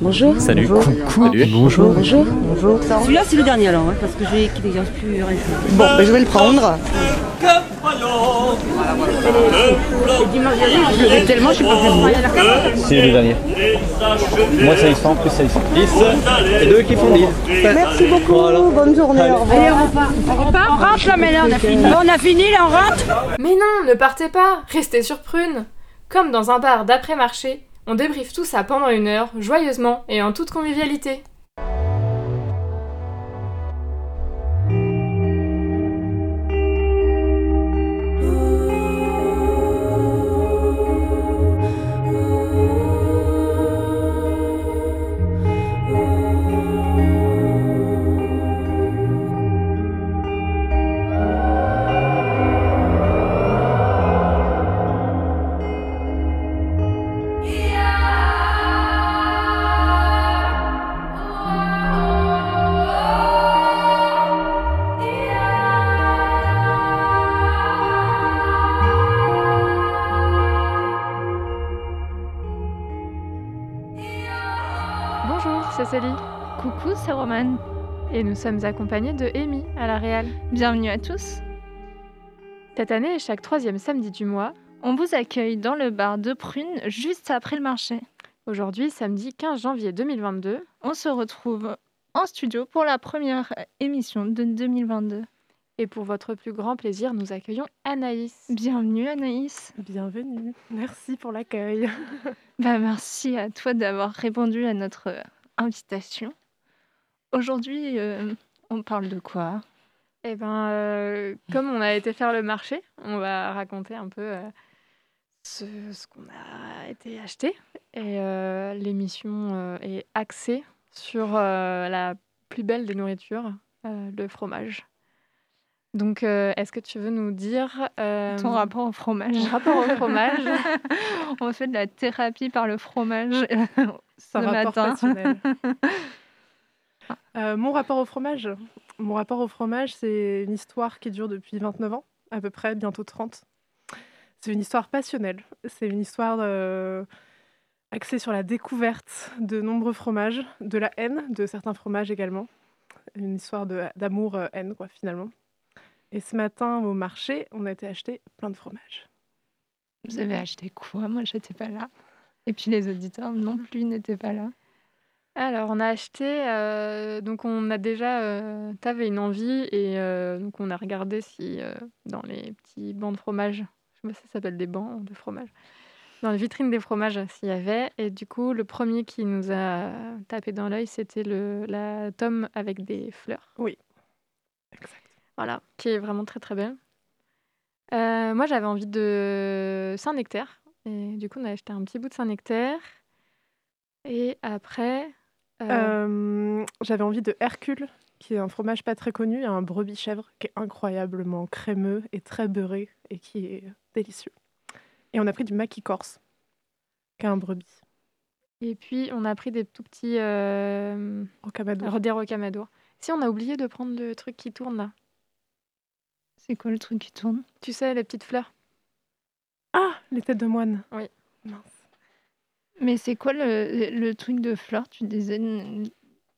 Bonjour. Salut. Bonjour. Coucou. Salut. Bonjour. Bonjour. Bonjour. Celui-là, c'est le dernier alors, hein, parce que j'ai qu'il est plus récent. Bon, ben, je vais le prendre. Je pleuvait tellement, je suis pas. C'est le dernier. Moi, ça y sent, plus ça y sent. 10 et deux qui font 10. Merci beaucoup. Voilà. Bonne journée. Au revoir. Allez, on repart. On repart On rentre là, mais là, on a fini. Bon, on a fini, là, on rentre Mais non, ne partez pas, restez sur Prune. Comme dans un bar d'après-marché, on débriefe tout ça pendant une heure, joyeusement et en toute convivialité. Nous sommes accompagnés de Amy à la Réal. Bienvenue à tous. Cette année, chaque troisième samedi du mois, On vous accueille dans le bar de Prune juste après le marché. aujourd'hui samedi 15 janvier 2022, On se retrouve en studio pour la première émission de 2022. et pour votre plus grand plaisir, nous accueillons Anaïs. Bienvenue Anaïs. Bienvenue, merci pour l'accueil. Bah, merci à toi d'avoir répondu à notre invitation. Aujourd'hui, euh, on parle de quoi? Eh ben, euh, comme on a été faire le marché, on va raconter un peu euh, ce, ce qu'on a été acheté. Et l'émission est axée sur la plus belle des nourritures, le fromage. Donc, euh, est-ce que tu veux nous dire euh, Ton rapport au fromage. mon rapport au fromage? On fait de la thérapie par le fromage. Rapport matin. passionnel. Euh, mon rapport au fromage Mon rapport au fromage, c'est une histoire qui dure depuis 29 ans, à peu près, bientôt 30. C'est une histoire passionnelle. C'est une histoire euh, axée sur la découverte de nombreux fromages, de la haine de certains fromages également. Une histoire d'amour-haine, quoi, finalement. Et ce matin, au marché, on a été acheter plein de fromages. Vous avez acheté quoi? Moi, j'étais pas là. Et puis les auditeurs non plus n'étaient pas là. Alors, on a acheté, euh, donc on a déjà, euh, t'avais une envie et euh, donc on a regardé si euh, dans les petits bancs de fromage, je sais pas si ça s'appelle des bancs de fromage, dans les vitrines des fromages s'il y avait. Et du coup, le premier qui nous a tapé dans l'œil, c'était le, la tome avec des fleurs. Oui. Exact. Voilà, qui est vraiment très très belle. Moi, j'avais envie de Saint-Nectaire. Et du coup, on a acheté un petit bout de Saint-Nectaire. Et après... euh, Euh, J'avais envie de Hercule, qui est un fromage pas très connu, et un brebis chèvre qui est incroyablement crémeux et très beurré et qui est délicieux. Et on a pris du maquis corse, qui est un brebis. Et puis, on a pris des tout petits euh, Rocamadour. des rocamadours. Si, on a oublié de prendre le truc qui tourne là. C'est quoi le truc qui tourne? Tu sais, les petites fleurs. Ah, les têtes de moine. Oui. Mince. Mais c'est quoi le, le truc de fleur? Tu disais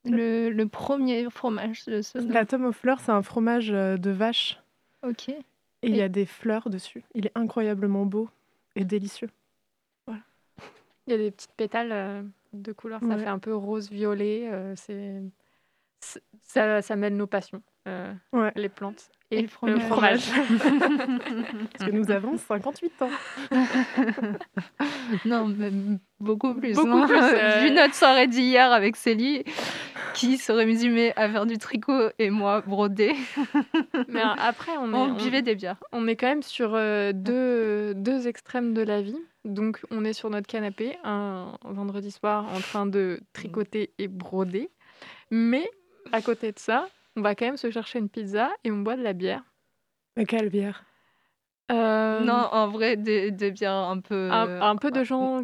le, le premier fromage de ce nom. La tome aux fleurs, c'est un fromage euh, de vache Ok. et il y a des fleurs dessus. Il est incroyablement beau et délicieux. Il y a des petites pétales euh, de couleur. Ça Ouais. fait un peu rose-violet. euh, c'est- Ça, ça mêle nos passions. euh, Ouais. Les plantes Et et, le fromage. Parce que nous avons 58 ans. non, même beaucoup plus. Beaucoup non plus, euh. Vu notre soirée d'hier avec Célie, qui se résumait à faire du tricot et moi broder, Mais après, on est, on on- buvait des bières. on est quand même sur euh, deux, deux extrêmes de la vie. Donc, on est sur notre canapé un vendredi soir en train de tricoter et broder. Mais à côté de ça, on va quand même se chercher une pizza et on boit de la bière. Mais quelle bière? Euh, Non, en vrai, des, des bières un peu. un, un peu de gens.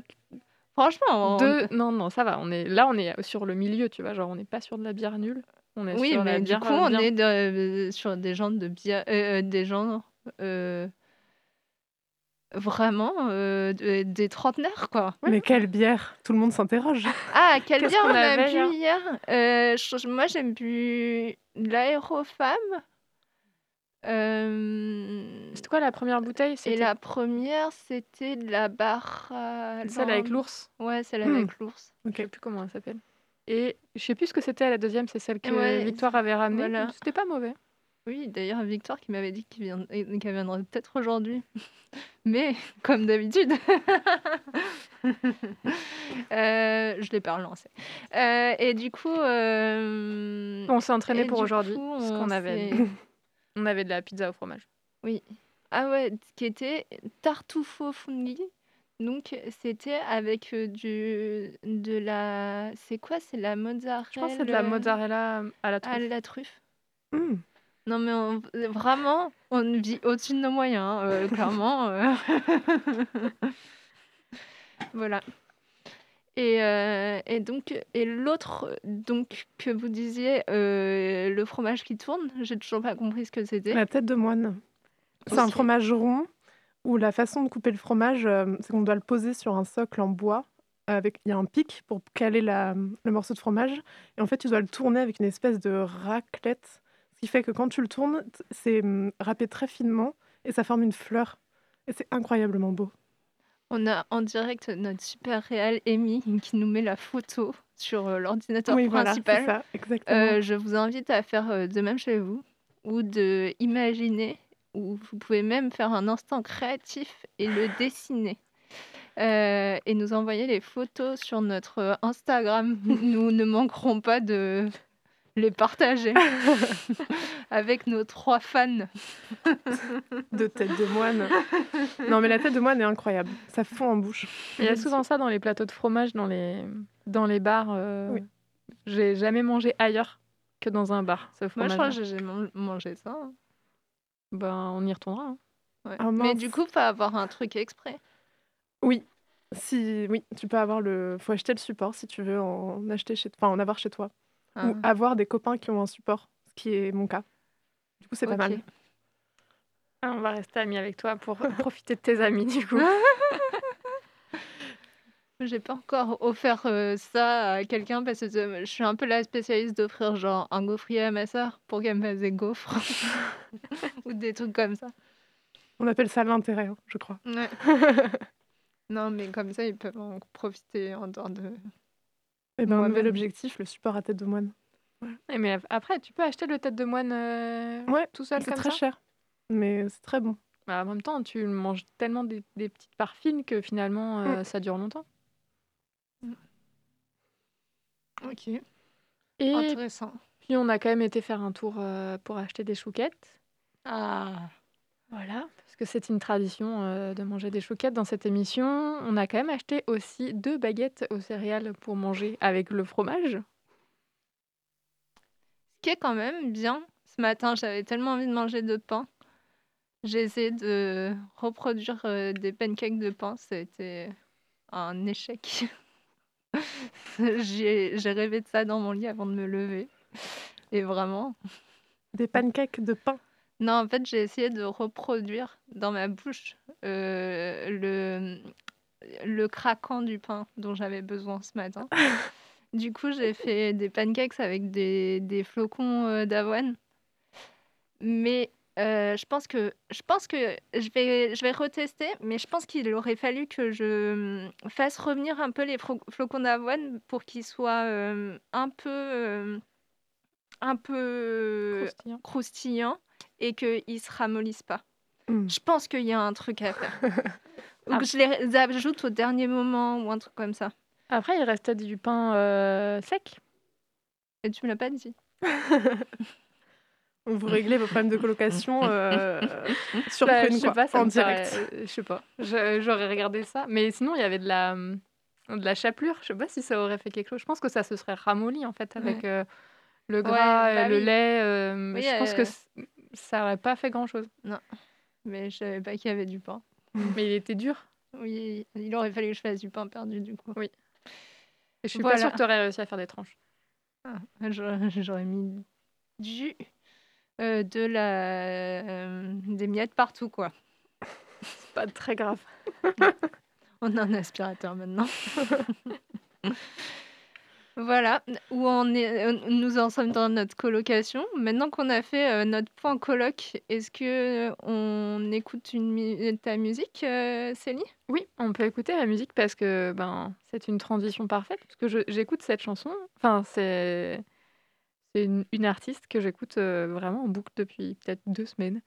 Franchement, on- De... Non, non, ça va. On est... Là, on est sur le milieu, tu vois. Genre, on n'est pas sur de la bière nulle. On est Oui, sur la mais du bière coup, on bien. est de- sur des gens de bière, euh, euh, des gens, euh, vraiment euh, de- des trentenaires, quoi. Mais quelle bière Tout le monde s'interroge. Ah, quelle Qu'est-ce bière qu'on on a bu hier? Euh, je- Moi, j'ai bu l'aérofemme. Euh, C'était quoi la première bouteille? et la première, c'était de la barre. celle avec l'ours? Ouais, celle Hmm. avec l'ours. Je sais plus comment elle s'appelle. Et je sais plus ce que c'était la deuxième, c'est celle que Ouais, Victoire avait ramenée. voilà. C'était pas mauvais. Oui, d'ailleurs, Victoire qui m'avait dit qu'il vient- viendrait peut-être aujourd'hui. Mais, comme d'habitude, euh, je l'ai pas relancé. Euh, et du coup. euh, On s'est entraîné pour aujourd'hui parce qu'on avait on avait de la pizza au fromage. Ah ouais, qui était tartufo funghi. Donc, c'était avec euh, du, de la. C'est quoi? C'est la mozzarella Je pense que c'est de la mozzarella à la à truffe. la truffe. Hmm. Non, mais on- vraiment, on vit au-dessus de nos moyens, hein, euh, clairement. euh. voilà. Et, euh, et donc, et l'autre, donc, que vous disiez, euh, le fromage qui tourne, j'ai toujours pas compris ce que c'était. La tête de moine. C'est un fromage rond où la façon de couper le fromage, euh, c'est qu'on doit le poser sur un socle en bois. Avec, il y a un pic pour caler la- le morceau de fromage. Et en fait, tu dois le tourner avec une espèce de raclette. Qui fait que quand tu le tournes, c'est hum, râpé très finement et ça forme une fleur. Et c'est incroyablement beau. On a en direct notre super réel Amy qui nous met la photo sur euh, l'ordinateur oui, voilà, c'est principal. ça, exactement. Euh, je vous invite à faire euh, de même chez vous ou de imaginer ou vous pouvez même faire un instant créatif et le dessiner. Euh, et nous envoyer les photos sur notre Instagram. Nous ne manquerons pas de les partager avec nos trois fans. de tête de moine. non, mais la tête de moine est incroyable. Ça fond en bouche. Il y a souvent ça dans les plateaux de fromage, dans les, dans les bars. euh, Oui. J'ai jamais mangé ailleurs que dans un bar, ce Moi, je crois que j'ai man- mangé ça. hein. Ben, on y retournera. hein. Ouais. Ah, Mais du coup, faut avoir un truc exprès. Oui. Si, oui, tu peux avoir le. faut acheter le support si tu veux en acheter chez enfin, en avoir chez toi. Ah, Ou avoir des copains qui ont un support, ce qui est mon cas. Du coup, c'est pas mal. Ah, on va rester amis avec toi pour profiter de tes amis, du coup. J'ai pas encore offert euh, ça à quelqu'un parce que euh, je suis un peu la spécialiste d'offrir genre un gaufrier à ma soeur pour qu'elle me fasse des gaufres ou des trucs comme ça. On appelle ça l'intérêt, hein, je crois. Ouais. non, mais comme ça, ils peuvent en profiter en dehors de. Et ben, un nouvel objectif, le support à tête de moine. Eh, mais après, tu peux acheter le tête de moine euh, Ouais, tout seul C'est comme très ça? cher, mais c'est très bon. Bah, en même temps, tu manges tellement des, des petites parts fines que finalement, euh, ça dure longtemps. Ok. Et Intéressant. puis, on a quand même été faire un tour euh, pour acheter des chouquettes. Ah. Voilà, parce que c'est une tradition euh, de manger des chouquettes dans cette émission. On a quand même acheté aussi deux baguettes aux céréales pour manger avec le fromage. Ce qui est quand même bien. Ce matin, j'avais tellement envie de manger de pain. J'ai essayé de reproduire euh, des pancakes de pain. C'était un échec. J'ai j'ai rêvé de ça dans mon lit avant de me lever. Et vraiment. Des pancakes de pain. Non, en fait, j'ai essayé de reproduire dans ma bouche euh, le, le craquant du pain dont j'avais besoin ce matin. Du coup, j'ai fait des pancakes avec des, des flocons euh, d'avoine. Mais euh, je pense que je pense que je vais je vais retester, mais je pense qu'il aurait fallu que je hum, fasse revenir un peu les flocons d'avoine pour qu'ils soient euh, un peu euh, un peu Croustillant. Et qu'ils se ramollissent pas. Mm. Je pense qu'il y a un truc à faire. Ou que je les ajoute au dernier moment ou un truc comme ça. Après, il restait du pain euh, sec. Et tu me l'as pas dit. Vous réglez vos problèmes de colocation euh, sur Bah, Prune, je sais quoi, pas, ça en direct. paraît- euh, Je sais pas. J'aurais regardé ça. Mais sinon, il y avait de la, hum, de la chapelure. Je sais pas si ça aurait fait quelque chose. Je pense que ça se serait ramolli en fait avec euh, le gras, bah euh, le oui. lait. euh, Oui, je pense que ça aurait pas fait grand chose. Mais je savais pas qu'il y avait du pain. Mais il était dur. Oui, il aurait fallu que je fasse du pain perdu du coup. Et je suis Voilà. pas sûre que tu aurais réussi à faire des tranches. Ah, J'aurais mis du euh, de la euh, des miettes partout quoi. Pas très grave. On a un aspirateur maintenant. Voilà, où on est, euh, nous en sommes dans notre colocation. Maintenant qu'on a fait euh, notre point coloc, est-ce que euh, on écoute une ta musique, euh, Oui, on peut écouter la musique parce que ben, c'est une transition parfaite. Parce que j'écoute cette chanson. Enfin, c'est c'est une, une artiste que j'écoute vraiment en boucle depuis peut-être deux semaines.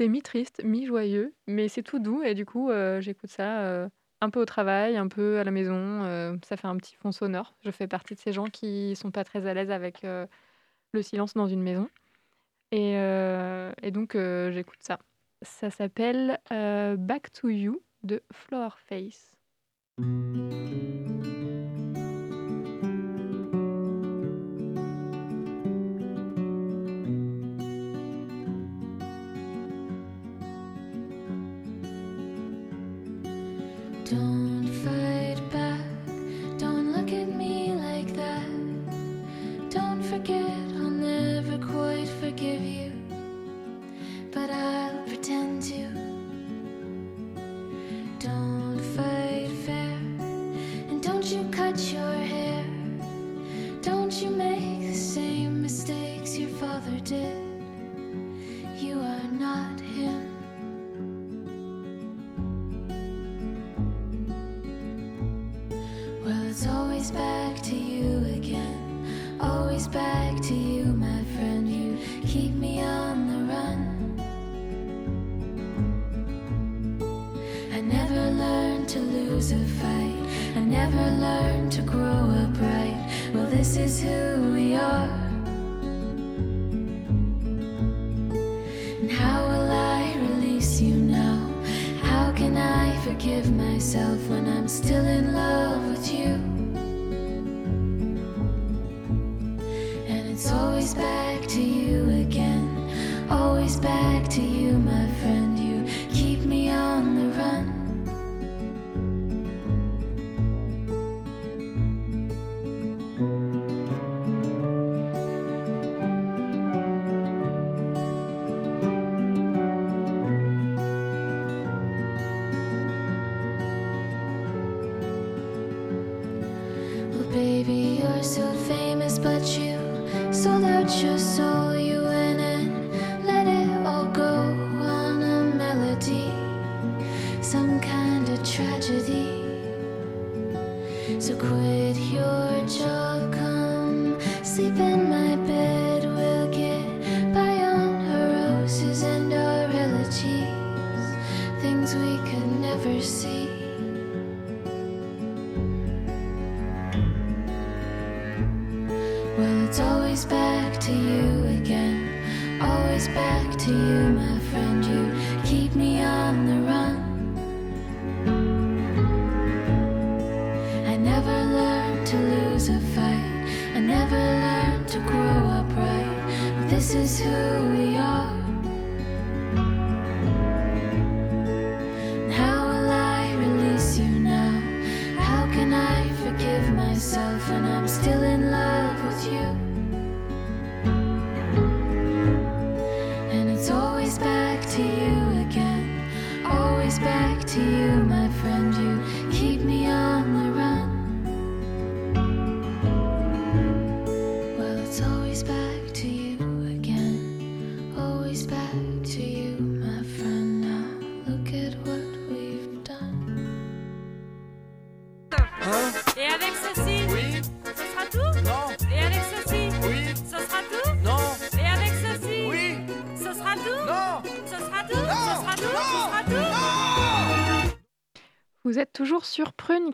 C'est mi-triste, mi-joyeux, mais c'est tout doux. Et du coup, j'écoute ça un peu au travail, un peu à la maison. euh, ça fait un petit fond sonore. Je fais partie de ces gens qui sont pas très à l'aise avec euh, le silence dans une maison. Et, euh, donc, j'écoute ça. Ça s'appelle Back to You de Flower Face.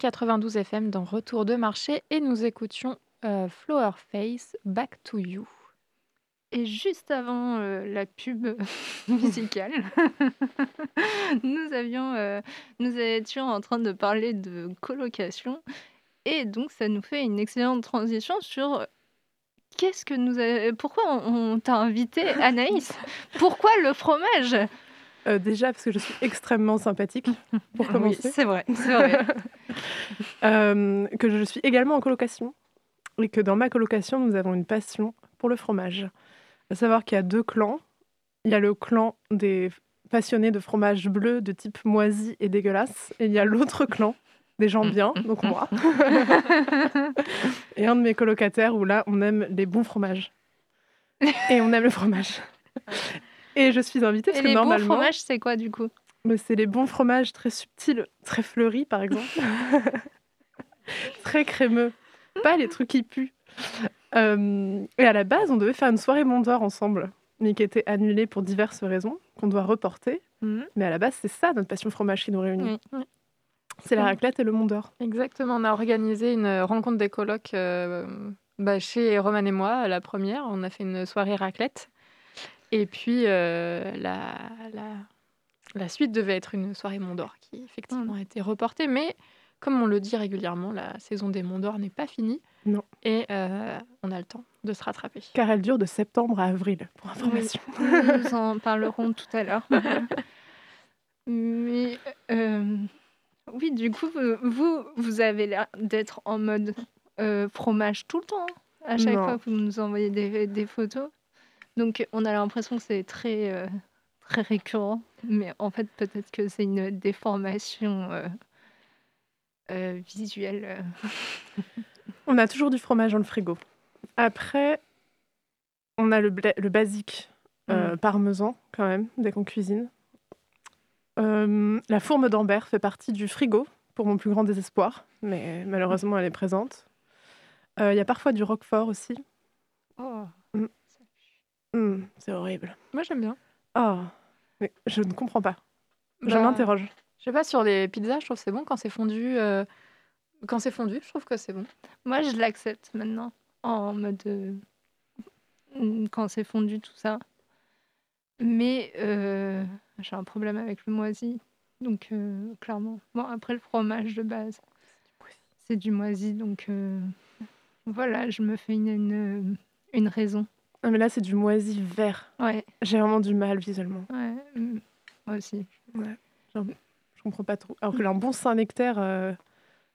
92 FM dans Retour de marché et nous écoutions euh, Flower Face Back to You. Et juste avant euh, la pub musicale, nous avions, euh, nous étions en train de parler de colocation, et donc ça nous fait une excellente transition sur qu'est-ce que nous, a- pourquoi on, on t'a invité, Anaïs? Pourquoi le fromage? Euh, déjà parce que je suis extrêmement sympathique, pour Oui, commencer. c'est vrai, c'est vrai. Euh, que je suis également en colocation et que dans ma colocation, nous avons une passion pour le fromage. À savoir qu'il y a deux clans. Il y a le clan des passionnés de fromage bleu de type moisi et dégueulasse. Et il y a l'autre clan, des gens bien, donc moi. et un de mes colocataires où là, on aime les bons fromages. Et on aime le fromage. Et je suis invitée parce Et que les bons fromages, c'est quoi du coup? Mais c'est les bons fromages très subtils, très fleuris par exemple. très crémeux. Pas les trucs qui puent. Euh, et à la base, on devait faire une soirée Mont d'Or ensemble, mais qui était annulée pour diverses raisons, qu'on doit reporter. Mhm. Mais à la base, c'est ça notre passion fromage qui nous réunit. C'est la raclette et le Mont d'Or. Exactement, on a organisé une rencontre des colocs euh, bah, chez Roman et moi, la première. On a fait une soirée raclette. Et puis, euh, la, la, la suite devait être une soirée Mont d'Or qui, effectivement, a été reportée. Mais comme on le dit régulièrement, la saison des Monts d'Or n'est pas finie. Non. Et euh, on a le temps de se rattraper. Car elle dure de septembre à avril, pour information. Nous en parlerons tout à l'heure. Mais euh, oui, du coup, vous, vous, avez l'air d'être en mode euh, fromage tout le temps. hein. À chaque Non. fois que vous nous envoyez des, des photos. Donc, on a l'impression que c'est très, euh, très récurrent. Mais en fait, peut-être que c'est une déformation euh, euh, visuelle. On a toujours du fromage dans le frigo. Après, on a le, bla- le basique euh, parmesan, quand même, dès qu'on cuisine. La fourme d'Ambert fait partie du frigo, pour mon plus grand désespoir, mais malheureusement, elle est présente. Il y a parfois du roquefort aussi. Oh. Hum, c'est horrible. Moi, j'aime bien. Oh, mais je ne comprends pas. Je Bah, m'interroge. Je sais pas, sur les pizzas, je trouve que c'est bon quand c'est fondu. euh, Quand c'est fondu, je trouve que c'est bon. Moi, je l'accepte maintenant, en mode euh, quand c'est fondu, tout ça. Mais euh, j'ai un problème avec le moisi, donc euh, clairement. Bon, après le fromage de base, c'est du moisi, donc euh, voilà, je me fais une, une, une raison. Ah, mais là, c'est du moisi vert. Ouais, J'ai vraiment du mal visuellement. ouais, mm, moi aussi. Je comprends pas trop. Alors que un bon Saint-Nectaire euh,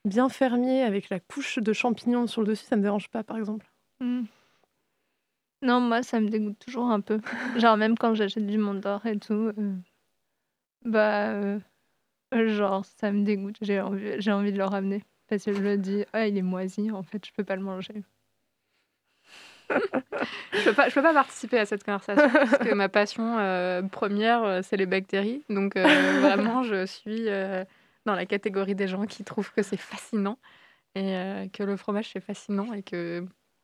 bien fermier avec la couche de champignons sur le dessus, ça me dérange pas, par exemple. Mm. Non, moi, ça me dégoûte toujours un peu. Genre, même quand j'achète du Mont d'Or et tout, euh, bah, euh, genre, ça me dégoûte. J'ai envie, j'ai envie de le ramener. Parce que je me dis, ah, il est moisi, en fait, je peux pas le manger. Je peux pas, je peux pas participer à cette conversation parce que ma passion euh, première, euh, c'est les bactéries. Donc euh, vraiment, je suis euh, dans la catégorie des gens qui trouvent que c'est fascinant et que le fromage c'est fascinant et que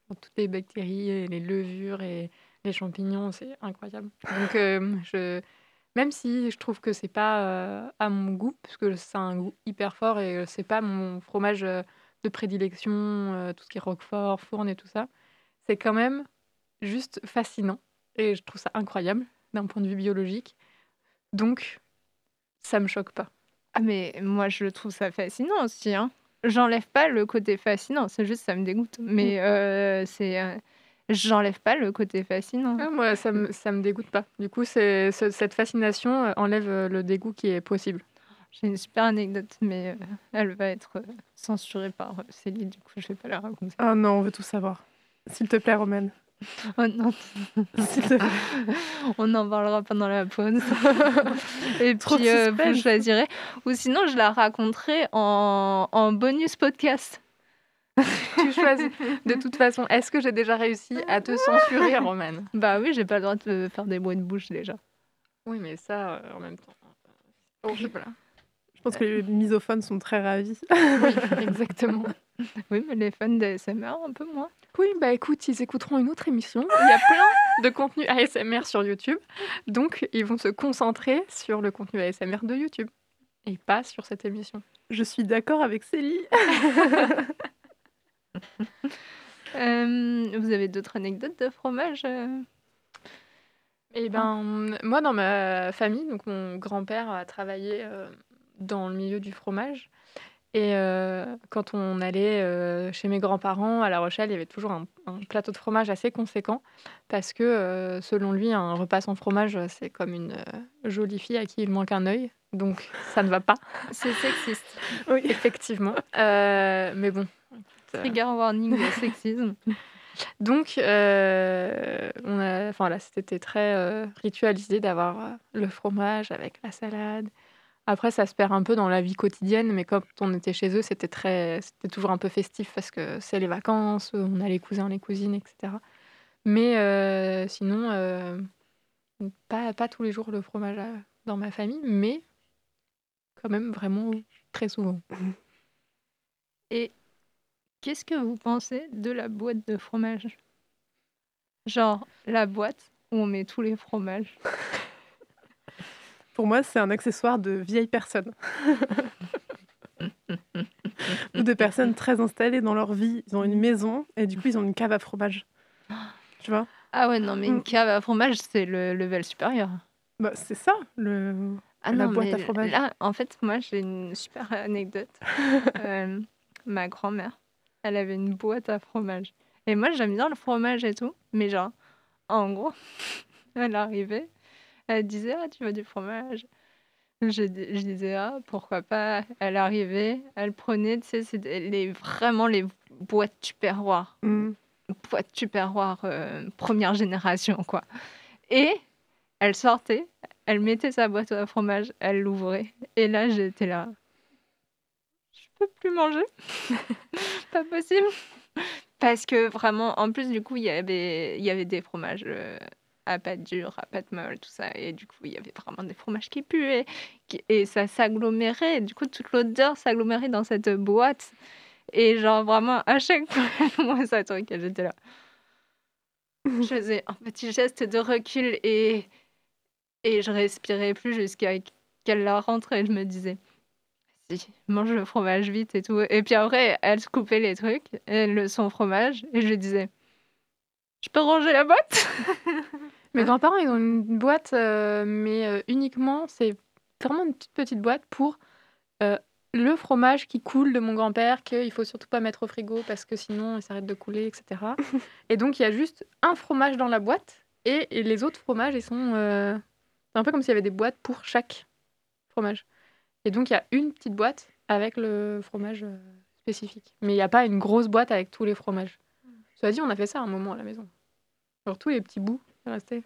bon, toutes les bactéries, et les levures et les champignons, c'est incroyable. Donc je, même si je trouve que c'est pas à mon goût, parce que c'est un goût hyper fort et c'est pas mon fromage de prédilection, tout ce qui est roquefort, fourne et tout ça, c'est quand même juste fascinant et je trouve ça incroyable d'un point de vue biologique. Donc, ça me choque pas. Ah, mais moi, je trouve ça fascinant aussi, hein. J'enlève pas le côté fascinant, c'est juste ça me dégoûte. Mais euh, c'est. euh, J'enlève pas le côté fascinant. Ah, moi, ça me, ça me dégoûte pas. Du coup, c'est, ce- cette fascination euh, enlève le dégoût qui est possible. J'ai une super anecdote, mais euh, elle va être censurée par Céline, du coup, je vais pas la raconter. Ah non, on veut tout savoir. S'il te plaît, Romaine. Oh non, S'il te plaît. on en parlera pendant la pause. Et Trop puis, euh, vous choisirez. Ou sinon, je la raconterai en, en bonus podcast. Tu choisis. De toute façon, est-ce que j'ai déjà réussi à te censurer, Romane Bah oui, j'ai pas le droit de faire des bruits de bouche déjà. Oui, mais ça, euh, en même temps. Oh, je sais pas. Je pense que les misophones sont très ravis. Oui, exactement. Oui, mais les fans d'ASMR, un peu moins. Oui, bah écoute, ils écouteront une autre émission. Il y a plein de contenu ASMR sur YouTube. Donc, ils vont se concentrer sur le contenu ASMR de YouTube. Et pas sur cette émission. Je suis d'accord avec Célie. Euh, vous avez d'autres anecdotes de fromage euh Et ben, moi, dans ma famille, donc mon grand-père a travaillé euh, dans le milieu du fromage. Et euh, quand on allait euh, chez mes grands-parents à La Rochelle, il y avait toujours un, un plateau de fromage assez conséquent parce que, euh, selon lui, un repas sans fromage, c'est comme une jolie fille à qui il manque un œil. Donc, ça ne va pas, C'est sexiste. Oui. effectivement. Mais bon, Trigger warning de sexisme. Donc, on a, enfin là, c'était très ritualisé d'avoir le fromage avec la salade. Après, ça se perd un peu dans la vie quotidienne, mais quand on était chez eux, c'était très, c'était toujours un peu festif parce que c'est les vacances, on a les cousins, les cousines, etc. Mais euh, sinon, euh, pas, pas tous les jours le fromage euh, dans ma famille, mais quand même vraiment très souvent. Et qu'est-ce que vous pensez de la boîte de fromage? Genre la boîte où on met tous les fromages? Pour moi, c'est un accessoire de vieilles personnes. Ou de personnes très installées dans leur vie. Ils ont une maison et du coup, ils ont une cave à fromage. Tu vois? Ah ouais, non, mais une Mm. cave à fromage, c'est le level supérieur. bah, C'est ça, le... Ah La non, boîte mais à fromage. Là, en fait, moi, j'ai une super anecdote. Euh, ma grand-mère, elle avait une boîte à fromage. Et moi, j'aime bien le fromage et tout. Mais genre, en gros, elle arrivait, elle disait, ah, tu veux du fromage? Je, dis- je disais, ah, pourquoi pas? Elle arrivait, elle prenait, tu sais, les, vraiment les boîtes tupperware. Mm. Boîte tupperware euh, première génération, quoi. Et elle sortait, elle mettait sa boîte à fromage, elle l'ouvrait. Et là, j'étais là. Je peux plus manger? Pas possible. Parce que vraiment, en plus, du coup, il y avait, il y avait des fromages euh, à pâte dure, à pâte molle, tout ça. Et du coup, il y avait vraiment des fromages qui puaient. et ça s'agglomérait. Du coup, toute l'odeur s'agglomérait dans cette boîte. Et genre, vraiment, à chaque fois, moi, ça truc, j'étais là. Je faisais un petit geste de recul et, et je respirais plus jusqu'à qu'elle la rentre et je me disais, si, mange le fromage vite et tout. Et puis après, elle se coupait les trucs, le, son fromage, et je disais, je peux ranger la boîte? Mes grands-parents, ils ont une boîte, euh, mais euh, uniquement, c'est vraiment une toute petite boîte pour euh, le fromage qui coule de mon grand-père, qu'il faut surtout pas mettre au frigo parce que sinon il s'arrête de couler, etc. et donc il y a juste un fromage dans la boîte et, et les autres fromages, ils sont. C'est un peu comme s'il y avait des boîtes pour chaque fromage. Et donc il y a une petite boîte avec le fromage spécifique. Mais il n'y a pas une grosse boîte avec tous les fromages. Cela dit, on a fait ça à un moment à la maison. Alors tous les petits bouts qui restaient,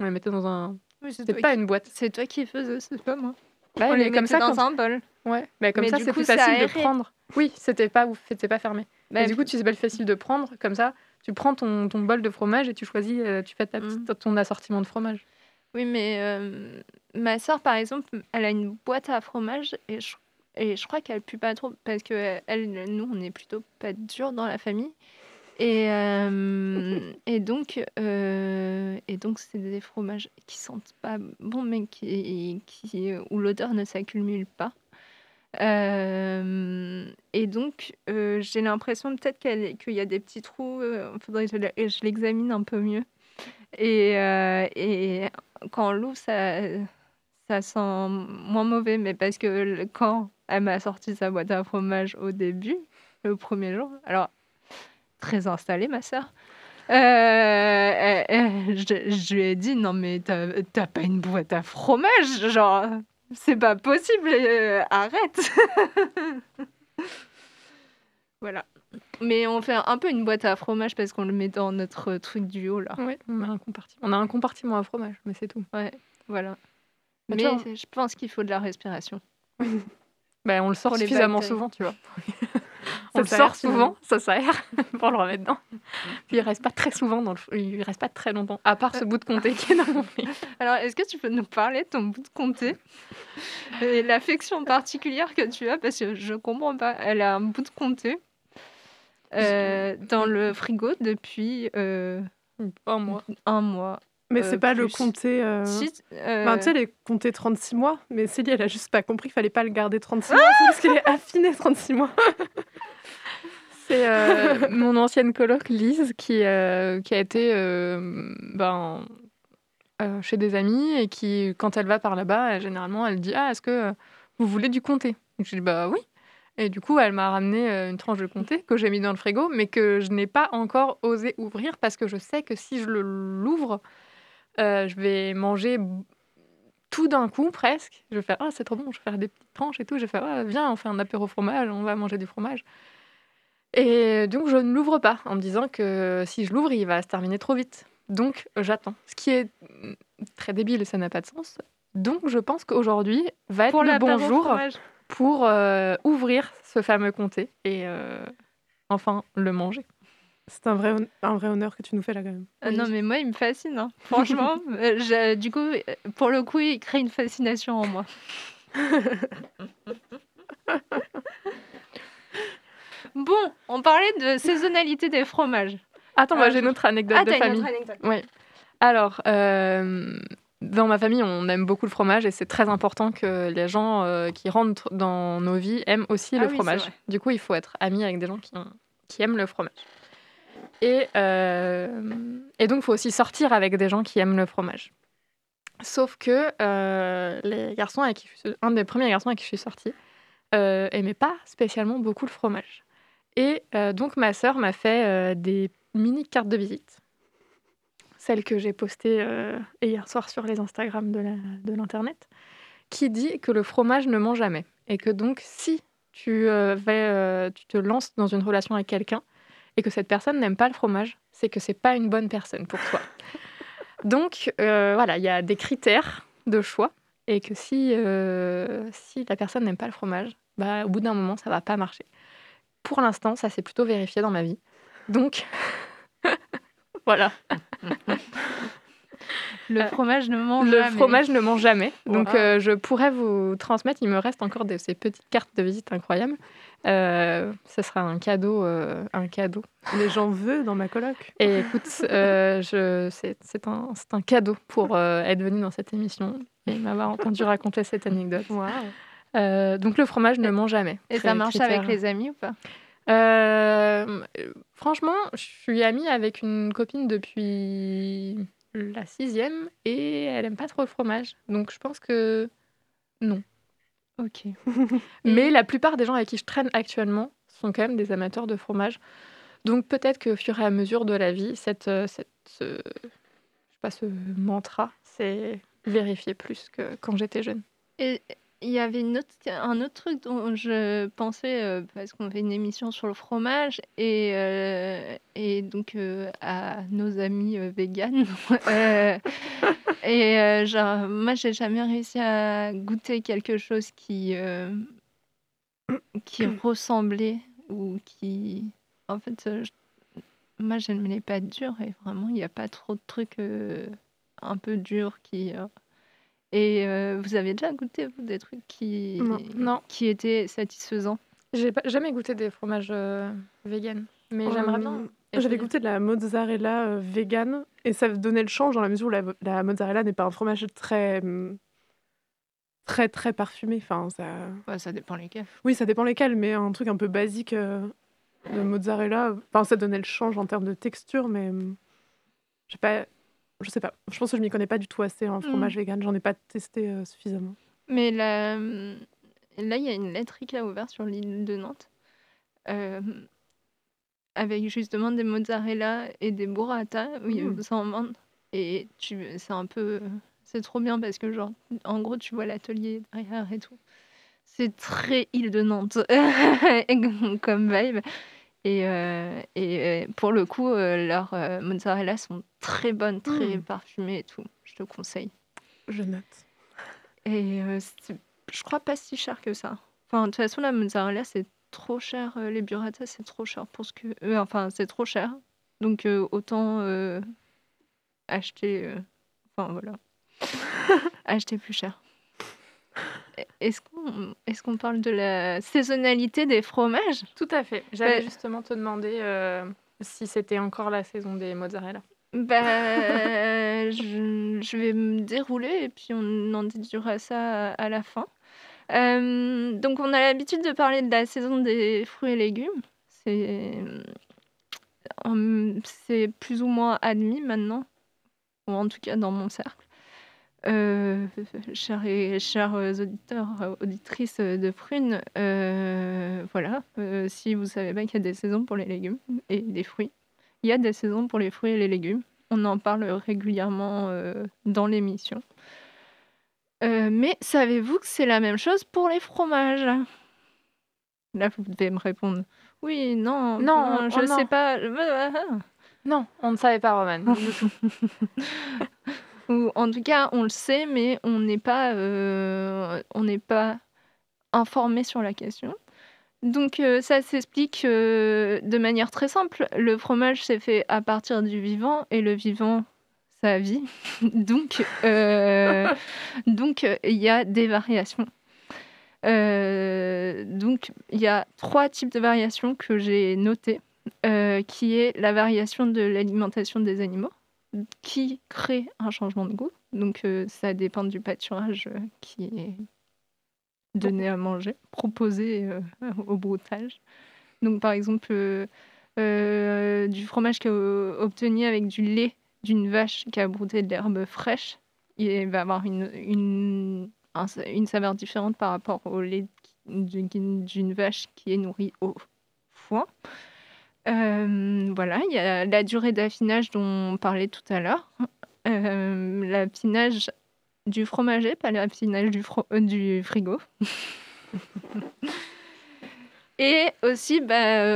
on les mettait dans un. Oui, c'est C'était pas qui... une boîte. c'est toi qui faisais, c'est pas moi. Ouais, On mais les comme mettait ça, dans quand... un bol. ouais, mais comme Mais ça, ça facile de prendre. Oui, c'était pas ouf, c'était pas fermé. Bah, et du coup, tu c'est pas facile de prendre comme ça. Tu prends ton, ton bol de fromage et tu choisis, euh, tu fais ta Mm. petite, ton assortiment de fromage. Oui, mais euh, ma soeur, par exemple, elle a une boîte à fromage et je, et je crois qu'elle pue pas trop parce que elle, nous, on est plutôt pas dur dans la famille. Et, euh, et donc, euh, et donc c'est des fromages qui sentent pas bon, mais qui, où l'odeur ne s'accumule pas. Euh, et donc, j'ai l'impression peut-être qu'il y a des petits trous. Il faudrait que je l'examine un peu mieux. Et, et quand on l'ouvre, ça, ça sent moins mauvais. Mais parce que quand elle m'a sorti sa boîte à fromage au début, le premier jour, alors très installée, ma sœur, euh, elle- elle- je, je lui ai dit non, mais t'as pas une boîte à fromage, genre, c'est pas possible, euh, arrête. voilà. Mais on fait un peu une boîte à fromage parce qu'on le met dans notre truc du haut là. Ouais, on a un compartiment. On a un compartiment à fromage, mais c'est tout. Voilà. Bah, Mais c'est- je pense qu'il faut de la respiration. bah, on le sort Pour suffisamment souvent, tu vois. On le sort souvent, ça s'aère pour le remettre dedans. Puis il reste pas très souvent dans le, il reste pas très longtemps, à part ce bout de comté qui est dans mon frigo. Alors, est-ce que tu peux nous parler de ton bout de comté et l'affection particulière que tu as? Parce que je comprends pas. Elle a un bout de comté euh, dans le frigo depuis euh, Un mois. un mois. Mais Euh, c'est pas le plus. comté. euh, Si, Enfin, tu sais, les compter 36 mois, mais Célie, elle a juste pas compris qu'il fallait pas le garder 36 mois, c'est parce qu'il est affiné 36 mois. C'est euh, mon ancienne coloc Lise qui, euh, qui a été euh, ben, chez des amis et qui, quand elle va par là-bas, elle- généralement, elle dit Ah, est-ce que vous voulez du comté? Je dis Bah oui. Et du coup, elle m'a ramené une tranche de comté que j'ai mis dans le frigo, mais que je n'ai pas encore osé ouvrir parce que je sais que si je l'ouvre, je vais manger tout d'un coup presque. Je vais faire Ah, c'est trop bon, je vais faire des petites tranches et tout. Je vais faire Ah, viens, on fait un apéro fromage, on va manger du fromage. Et donc, je ne l'ouvre pas en me disant que si je l'ouvre, il va se terminer trop vite. Donc, j'attends. Ce qui est très débile, ça n'a pas de sens. Donc, je pense qu'aujourd'hui va être Pour le bon jour fromage. pour euh, ouvrir ce fameux comté et euh, enfin le manger. C'est un vrai, un vrai honneur que tu nous fais là quand même. Ah non, mais moi, il me fascine. hein. Franchement, euh, je- du coup, euh, pour le coup, il crée une fascination en moi. bon, on parlait de saisonnalité des fromages. Attends, moi Ah, j'ai une autre anecdote Ah, de t'as une famille. autre anecdote. Oui. Alors, euh, dans ma famille, on aime beaucoup le fromage et c'est très important que les gens euh, qui rentrent dans nos vies aiment aussi Ah le oui, fromage. Du coup, il faut être ami avec des gens qui, qui aiment le fromage. Et, euh, et donc, il faut aussi sortir avec des gens qui aiment le fromage. Sauf que euh, les garçons avec qui un des premiers garçons avec qui je suis sortie euh, aimait pas spécialement beaucoup le fromage. Et euh, donc, ma sœur m'a fait des mini cartes de visite celle que j'ai postée hier soir sur les Instagram de l'Internet, qui dit que le fromage ne ment jamais. Et que donc, si tu, vas, tu te lances dans une relation avec quelqu'un et que cette personne n'aime pas le fromage, c'est que c'est pas une bonne personne pour toi. donc, euh, voilà, il y a des critères de choix et que si, euh, si la personne n'aime pas le fromage, bah, au bout d'un moment, ça va pas marcher. Pour l'instant, ça s'est plutôt vérifié dans ma vie. Donc, voilà. Le Euh, fromage ne mange Le jamais. fromage ne ment jamais. Donc, Wow. euh, je pourrais vous transmettre. Il me reste encore de ces petites cartes de visite incroyables. Euh, ce sera un cadeau, euh, un cadeau. Mais j'en veux dans ma coloc. Et écoute, euh, je, c'est, c'est un, c'est un cadeau pour euh, être venu dans cette émission et m'avoir entendu raconter cette anecdote. Euh, donc, le fromage ne ment jamais. Et ça marche critère. avec les amis ou pas? Euh, franchement, je suis amie avec une copine depuis la sixième et elle aime pas trop le fromage. Donc je pense que non. Ok. Mais la plupart des gens avec qui je traîne actuellement sont quand même des amateurs de fromage. Donc peut-être qu'au fur et à mesure de la vie, cette, euh, cette, ce, je sais pas, ce mantra, c'est vérifié plus que quand j'étais jeune. Et il y avait une autre, un autre truc dont je pensais, euh, parce qu'on fait une émission sur le fromage, et, euh, et donc euh, à nos amis véganes. Et genre, moi, j'ai jamais réussi à goûter quelque chose qui, qui ressemblait ou qui. En fait, euh, je- moi, j'aime les pâtes dures, et vraiment, il n'y a pas trop de trucs un peu durs qui. Et euh, vous avez déjà goûté vous, des trucs qui, Non. Non. qui étaient satisfaisants? J'ai pas- jamais goûté des fromages euh, vegan, mais j'aimerais bien. J'avais goûté de la mozzarella euh, vegan et ça donnait le change dans la mesure où la, la mozzarella n'est pas un fromage très hum, très très parfumé. Enfin, ça... Ouais, Ça dépend lesquels. Oui, ça dépend lesquels, mais un truc un peu basique euh, de mozzarella, enfin, ça donnait le change en termes de texture, mais hum, je sais pas, je sais pas. Je pense que je m'y connais pas du tout assez en fromage vegan. J'en ai pas testé euh, suffisamment. Mais là, là, il y a une laiterie qui a ouvert sur l'île de Nantes. euh, avec justement des mozzarella et des burrata où ils Mm. vous en vendent. Et tu, c'est un peu. C'est trop bien parce que, genre, en gros, tu vois l'atelier derrière et tout. C'est très île de Nantes comme vibe. Et, euh, et euh, pour le coup, euh, leurs mozzarella sont très bonnes, très Mm. parfumées et tout. Je te conseille. Je note. Et je crois pas si cher que ça. Enfin, de toute façon, la mozzarella, c'est trop cher. les burrata, c'est trop cher pour ce que. enfin, c'est trop cher. Donc, autant acheter. Enfin, voilà. acheter plus cher. Est-ce qu'on est qu'on parle de la saisonnalité des fromages? Tout à fait. J'allais Bah- justement te demander euh, si c'était encore la saison des mozzarella. Bah, je, je vais me dérouler et puis on en déduira ça à, à la fin. Euh, donc, on a l'habitude de parler de la saison des fruits et légumes. C'est c'est plus ou moins admis maintenant, ou en tout cas dans mon cercle. Euh, chers, et, chers auditeurs, auditrices de prunes, euh, voilà, euh, si vous savez pas qu'il y a des saisons pour les légumes et les fruits, il y a des saisons pour les fruits et les légumes. On en parle régulièrement euh, dans l'émission. Mais savez-vous que c'est la même chose pour les fromages? Là, vous devez me répondre. Oui, non, Non, non, je oh sais non. pas. Non, on ne savait pas, Roman. Ou en tout cas, on le sait, mais on n'est pas, euh, on n'est pas informé sur la question. Donc euh, ça s'explique euh, de manière très simple. Le fromage s'est fait à partir du vivant et le vivant, ça vit. donc donc il y a des variations. Donc il y a trois types de variations que j'ai notées, qui est la variation de l'alimentation des animaux qui crée un changement de goût. Donc euh, ça dépend du pâturage euh, qui est donné à manger, proposé euh, au broutage. Donc par exemple, du fromage euh, obtenu avec du lait d'une vache qui a brouté de l'herbe fraîche, il va avoir une, une, un- une saveur différente par rapport au lait d'une vache qui est nourrie au foin. Voilà, il y a la durée d'affinage dont on parlait tout à l'heure. L'affinage du fromager, pas l'affinage du, fro- euh, du frigo. Et aussi, bah,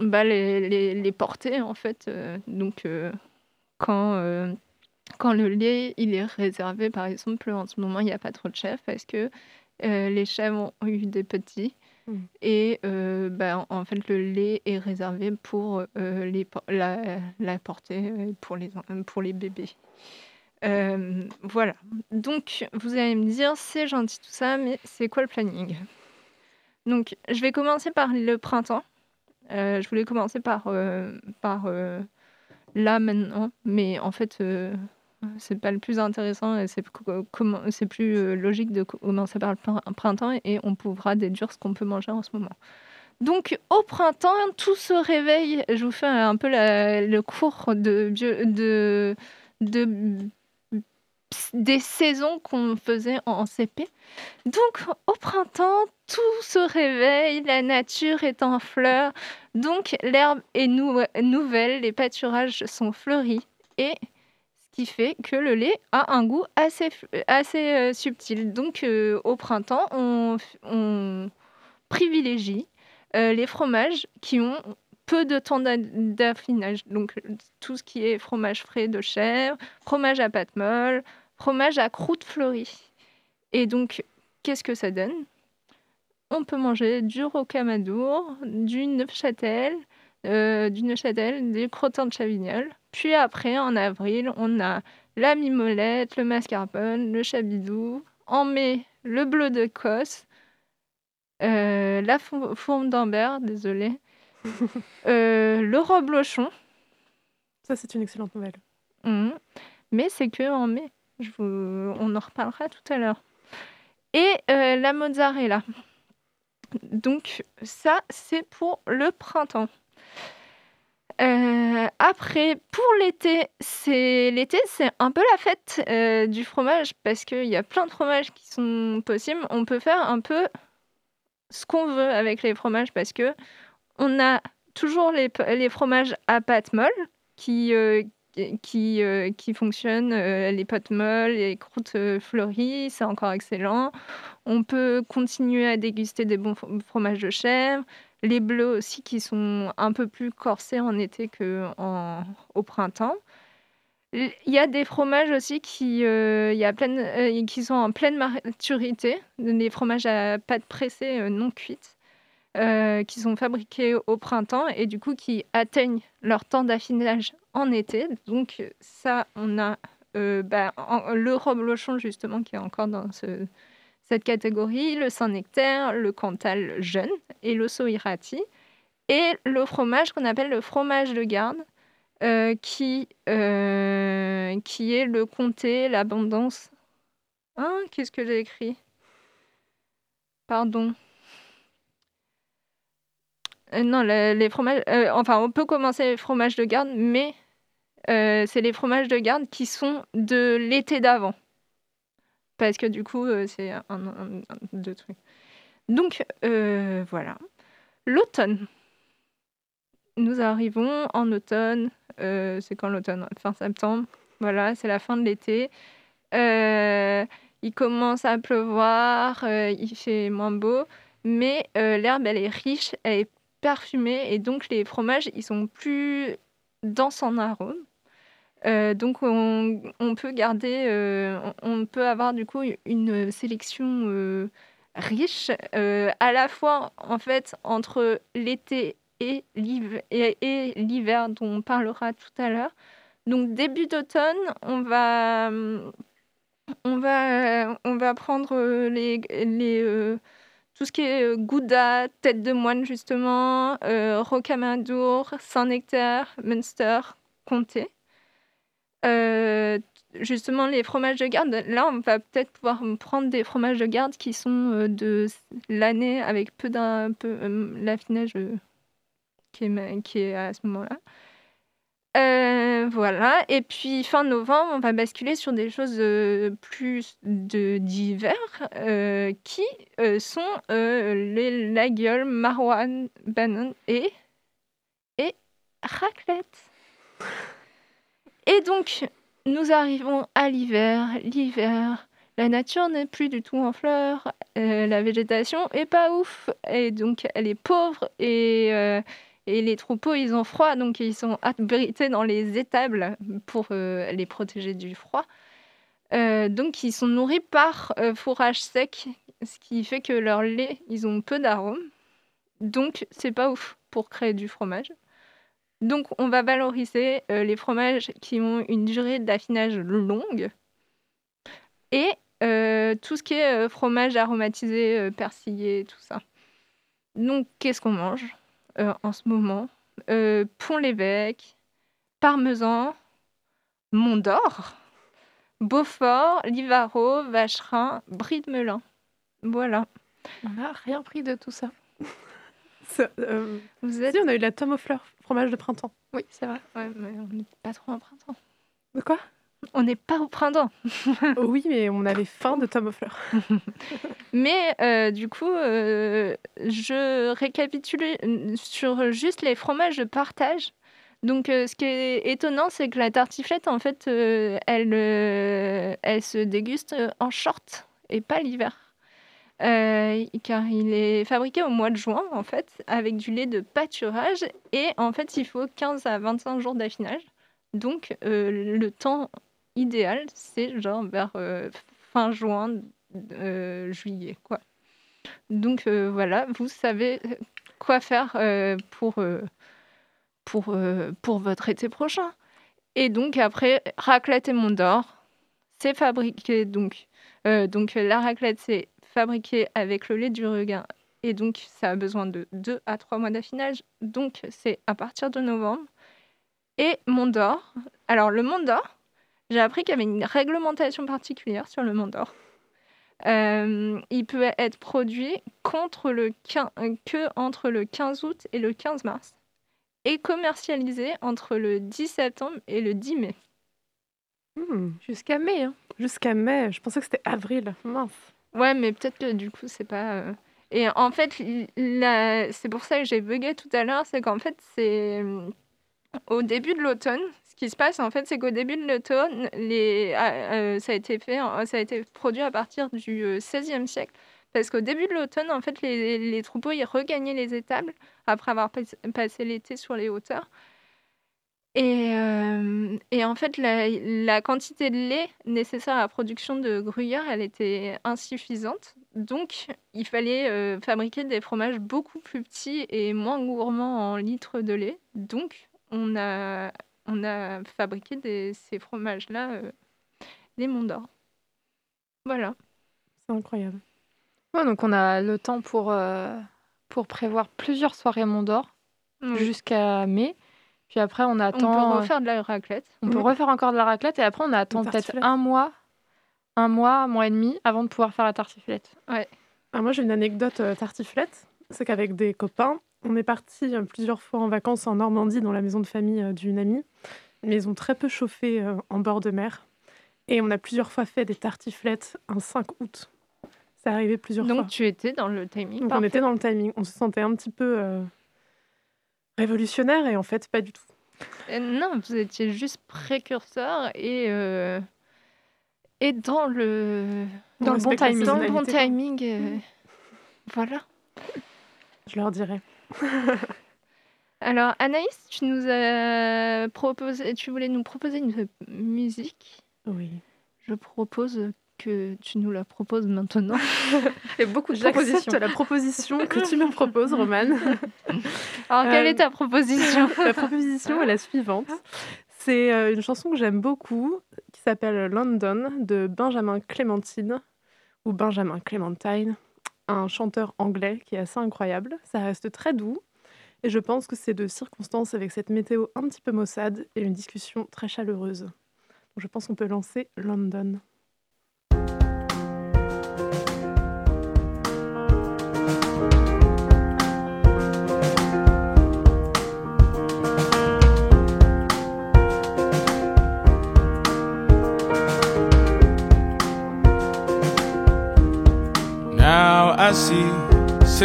bah, les, les, les portées, en fait. euh, donc, euh, quand, quand le lait, il est réservé, par exemple, en ce moment, il n'y a pas trop de chèvres parce que les chèvres ont eu des petits. Mm. Et euh, bah, en fait, le lait est réservé pour euh, les, la, la portée euh, pour les, pour les bébés. Euh, voilà. Donc, vous allez me dire, c'est gentil tout ça, mais c'est quoi le planning? Donc, je vais commencer par le printemps. Je voulais commencer par, par là maintenant, mais en fait, c'est pas le plus intéressant et c'est plus euh, logique de commencer par le prin- printemps et on pourra déduire ce qu'on peut manger en ce moment. Donc, au printemps, tout se réveille. Je vous fais un peu le cours de, des saisons qu'on faisait en CP. Donc au printemps, tout se réveille, la nature est en fleurs, donc l'herbe est nou- nouvelle, les pâturages sont fleuris et qui fait que le lait a un goût assez, assez euh, subtil. Donc euh, au printemps, on, on privilégie euh, les fromages qui ont peu de temps d'a- d'affinage. Donc tout ce qui est fromage frais de chèvre, fromage à pâte molle, fromage à croûte fleurie. Et donc, qu'est-ce que ça donne? On peut manger du rocamadour, du neufchâtel, euh, du neufchâtel, des crottins de chavignol. Puis après, en avril, on a la mimolette, le mascarpone, le chabidou. En mai, le bleu de Cosse, euh, la fou- fourme d'Ambert, désolé, euh, le reblochon. Ça, c'est une excellente nouvelle. Mhm. Mais c'est que en mai. Je vous- On en reparlera tout à l'heure. Et euh, la mozzarella. Donc ça, c'est pour le printemps. Euh, après, pour l'été, c'est l'été, c'est un peu la fête euh, du fromage parce qu'il y a plein de fromages qui sont possibles. On peut faire un peu ce qu'on veut avec les fromages parce que on a toujours les, les fromages à pâte molle qui, euh, qui, qui fonctionnent, les pâtes molles, les croûtes fleuries, c'est encore excellent. On peut continuer à déguster des bons fro- fromages de chèvre, les bleus aussi qui sont un peu plus corsés en été qu'au printemps. Il y a des fromages aussi qui, euh, y a euh, qui sont en pleine maturité, des fromages à pâte pressée euh, non cuite, qui sont fabriqués au printemps et du coup qui atteignent leur temps d'affinage en été. Donc ça, on a bah, en- le reblochon justement qui est encore dans ce- cette catégorie, le Saint-Nectaire, le Cantal jeune et le Soirati. Et le fromage qu'on appelle le fromage de garde, euh, qui, euh, qui est le comté, l'abondance. Hein, Qu'est-ce que j'ai écrit? Pardon. Euh, non, le- les fromages. enfin, on peut commencer les fromages de garde, mais c'est les fromages de garde qui sont de l'été d'avant. Parce que du coup, euh, c'est un, un- deux trucs. Donc, euh, voilà. L'automne. Nous arrivons en automne. euh, c'est quand l'automne? Fin septembre. Voilà, c'est la fin de l'été. Il commence à pleuvoir, il fait moins beau. mais l'herbe, elle est riche, elle est parfumée, et donc les fromages, ils sont plus denses en arôme. Euh, donc on, peut garder, euh, on peut avoir du coup une sélection euh, riche, à la fois en fait entre l'été et l'hiver, dont on parlera tout à l'heure. Donc début d'automne, on va, on va, on va prendre les, tout ce qui est gouda, tête de moine justement, rocamadour, Saint-Nectaire, Munster, comté. Euh, justement, les fromages de garde, là, on va peut-être pouvoir prendre des fromages de garde qui sont euh, de l'année avec peu d'un peu euh, l'affinage qui, est, qui est à ce moment-là. Voilà, et puis fin novembre, on va basculer sur des choses plus de d'hiver euh, qui sont les la gueule, maroilles, banane et, et raclette. Et donc, nous arrivons à l'hiver. L'hiver, la nature n'est plus du tout en fleurs, euh, la végétation est pas ouf, et donc elle est pauvre, et, euh, et les troupeaux, ils ont froid, donc ils sont abrités dans les étables pour euh, les protéger du froid. Donc ils sont nourris par fourrage sec, ce qui fait que leur lait, ils ont peu d'arômes. Donc c'est pas ouf pour créer du fromage. Donc on va valoriser euh, les fromages qui ont une durée d'affinage longue et euh, tout ce qui est euh, fromage aromatisé, persillé, tout ça. Donc qu'est-ce qu'on mange en ce moment? Euh, Pont-l'Évêque, Parmesan, Mont d'Or, Beaufort, Livaro, Vacherin, Brie de Melun. Voilà. On n'a rien pris de tout ça. Euh, Vous êtes. si, on a eu la tome aux fleurs, fromage de printemps. Oui, c'est vrai. Ouais, mais on n'est pas trop en printemps. De quoi? On n'est pas au printemps. Oui, mais on avait faim de tome aux fleurs. Mais euh, du coup, euh, je récapitule euh, sur juste les fromages de partage. Donc, ce qui est étonnant, c'est que la tartiflette, en fait, elle, elle se déguste en short et pas l'hiver. Euh, car il est fabriqué au mois de juin, en fait, avec du lait de pâturage. Et en fait, il faut 15 à 25 jours d'affinage. Donc, euh, le temps idéal, c'est genre vers euh, fin juin, juillet, quoi. Donc voilà, vous savez quoi faire pour, pour, pour votre été prochain. Et donc après, raclette et Mont d'Or, c'est fabriqué donc, donc la raclette c'est fabriqué avec le lait du regain et donc ça a besoin de 2 à 3 mois d'affinage. Donc c'est à partir de novembre. Et Mont d'Or, alors le Mont d'Or, j'ai appris qu'il y avait une réglementation particulière sur le Mont d'Or. Euh, il peut être produit contre le quin- euh, que entre le 15 août et le 15 mars et commercialisé entre le 10 septembre et le 10 mai. Hmm, Jusqu'à mai. hein. Jusqu'à mai, je pensais que c'était avril. Mince. Ouais, mais peut-être que du coup, c'est pas. euh, Et en fait, la- c'est pour ça que j'ai bugué tout à l'heure, c'est qu'en fait, c'est au début de l'automne. Ce qui se passe, en fait, c'est qu'au début de l'automne, les... ah, euh, ça a été fait, ça a été produit à partir du euh, XVIe siècle. Parce qu'au début de l'automne, en fait, les, les troupeaux ils regagnaient les étables après avoir pas- passé l'été sur les hauteurs. Et, euh, et en fait, la, la quantité de lait nécessaire à la production de gruyère, elle était insuffisante. Donc, il fallait euh, fabriquer des fromages beaucoup plus petits et moins gourmands en litres de lait. Donc, on a, on a fabriqué des, ces fromages-là, euh, les Monts d'Or. Voilà. C'est incroyable. Ouais, donc on a le temps pour, euh, pour prévoir plusieurs soirées Mont d'Or jusqu'à mai. Puis après, on On attend. peut euh, refaire de la raclette. on peut refaire encore de la raclette et après, on attend peut-être un mois, un mois, un mois et demi avant de pouvoir faire la tartiflette. Ah, moi, j'ai une anecdote euh, tartiflette. C'est qu'avec des copains, on est parti euh, plusieurs fois en vacances en Normandie, dans la maison de famille euh, d'une amie. Une maison très peu chauffée euh, en bord de mer. Et on a plusieurs fois fait des tartiflettes un 5 août. C'est arrivé plusieurs Donc, fois. tu étais dans le timing. Donc on était dans le timing. On se sentait un petit peu euh, révolutionnaire et en fait, pas du tout. Euh, Non, vous étiez juste précurseur et, euh, et dans le, Dans le bon timing. dans le bon timing. euh, Voilà. Je leur dirai. Alors, Anaïs, tu nous as proposé, tu voulais nous proposer une musique. Oui. Je propose que tu nous la proposes maintenant. Et beaucoup de propositions. la proposition que tu me proposes, Romane. Alors, quelle Euh, est ta proposition? La proposition est la suivante. C'est euh, une chanson que j'aime beaucoup qui s'appelle London de Benjamin Clémentine ou Benjamin Clementine, un chanteur anglais qui est assez incroyable. Ça reste très doux et je pense que c'est de circonstance avec cette météo un petit peu maussade et une discussion très chaleureuse. Donc je pense qu'on peut lancer London.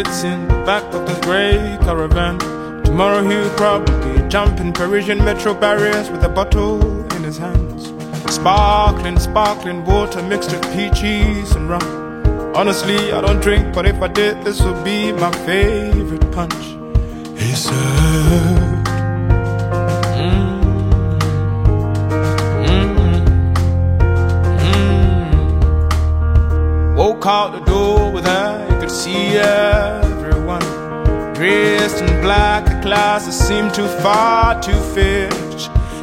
Sits in the back of the grey caravan. Tomorrow he'll probably jump in Parisian metro barriers with a bottle in his hands. Sparkling, sparkling water mixed with peaches and rum. Honestly, I don't drink, but if I did, this would be my favorite punch. He said. "Mm, mm, mm." Woke out the door with could see everyone dressed in black. The classes seemed too far to fit.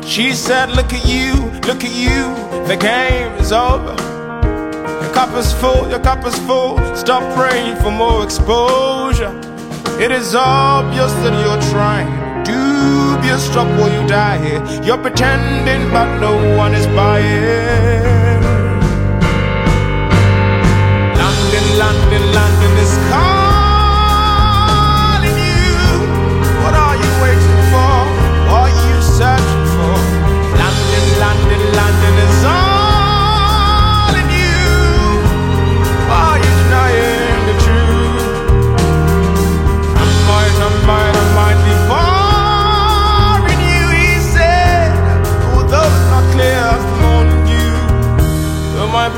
She said, Look at you, look at you, the game is over. Your cup is full, your cup is full. Stop praying for more exposure. It is obvious that you're trying. Dubious, or you die here. You're pretending, but no one is buying.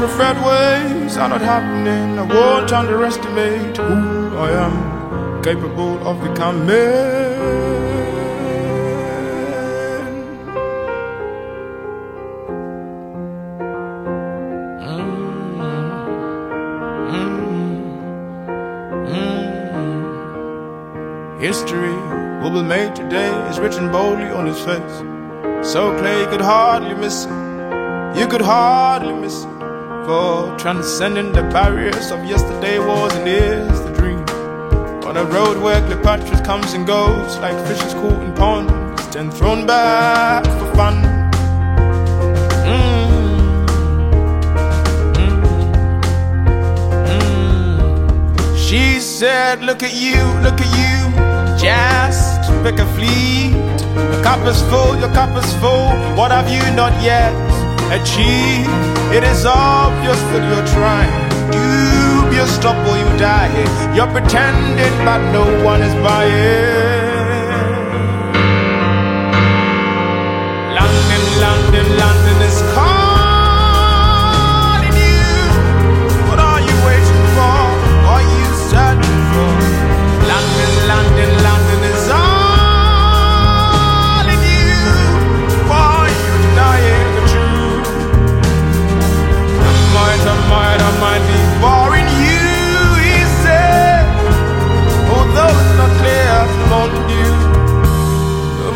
Preferred ways are not happening, I won't underestimate who I am, capable of becoming. History will be made today is written boldly on his face. So clear you could hardly miss it. You could hardly miss it. For transcending the barriers of yesterday was and is the dream. On a road where Cleopatra comes and goes like fishes caught in ponds, then thrown back for fun. Mm. Mm. She said, Look at you, look at you, just pick a fleet. Your cup is full, your cup is full. What have you not yet achieved? It is obvious that you're trying. Dubious, stop or you die. You're pretending, but no one is buying.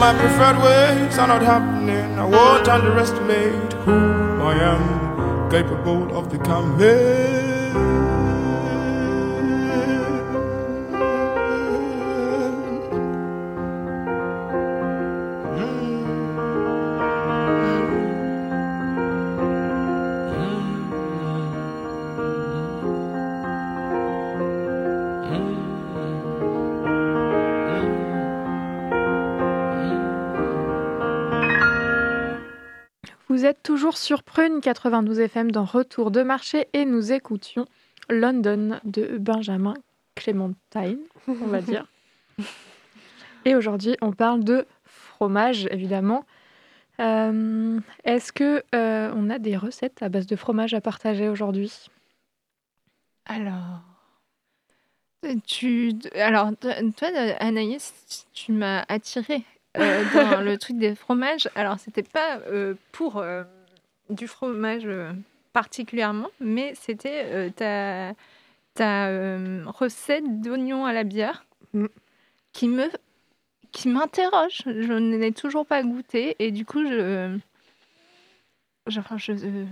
My preferred ways are not happening, I won't underestimate who I am, capable of becoming. Toujours sur Prune 92 FM dans Retour de marché et nous écoutions London de Benjamin Clementine, on va dire. Et aujourd'hui, on parle de fromage, évidemment. Euh, Est-ce que euh, on a des recettes à base de fromage à partager aujourd'hui? Alors, Tu, alors, toi, Anaïs, tu m'as attirée euh, dans le truc des fromages. Alors, c'était pas euh, pour euh, du fromage euh, particulièrement, mais c'était euh, ta, ta euh, recette d'oignons à la bière Mm. qui me qui m'interroge. Je n'ai toujours pas goûté et du coup, je. je- Enfin, je, euh,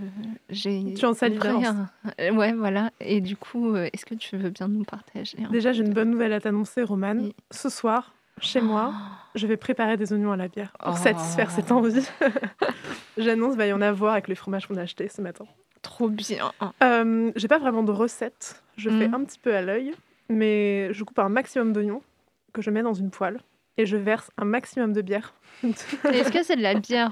j'ai. Tu en euh, Ouais, voilà. Et du coup, euh, est-ce que tu veux bien nous partager Déjà, j'ai une bonne nouvelle à t'annoncer, Romane. Oui. Ce soir, chez moi, je vais préparer des oignons à la bière pour Oh. satisfaire cette envie. J'annonce, va y en avoir avec les fromages qu'on a achetés ce matin. Trop bien. Euh, j'ai pas vraiment de recette. Je fais Mhm. un petit peu à l'œil, mais je coupe un maximum d'oignons que je mets dans une poêle et je verse un maximum de bière. Est-ce que c'est de la bière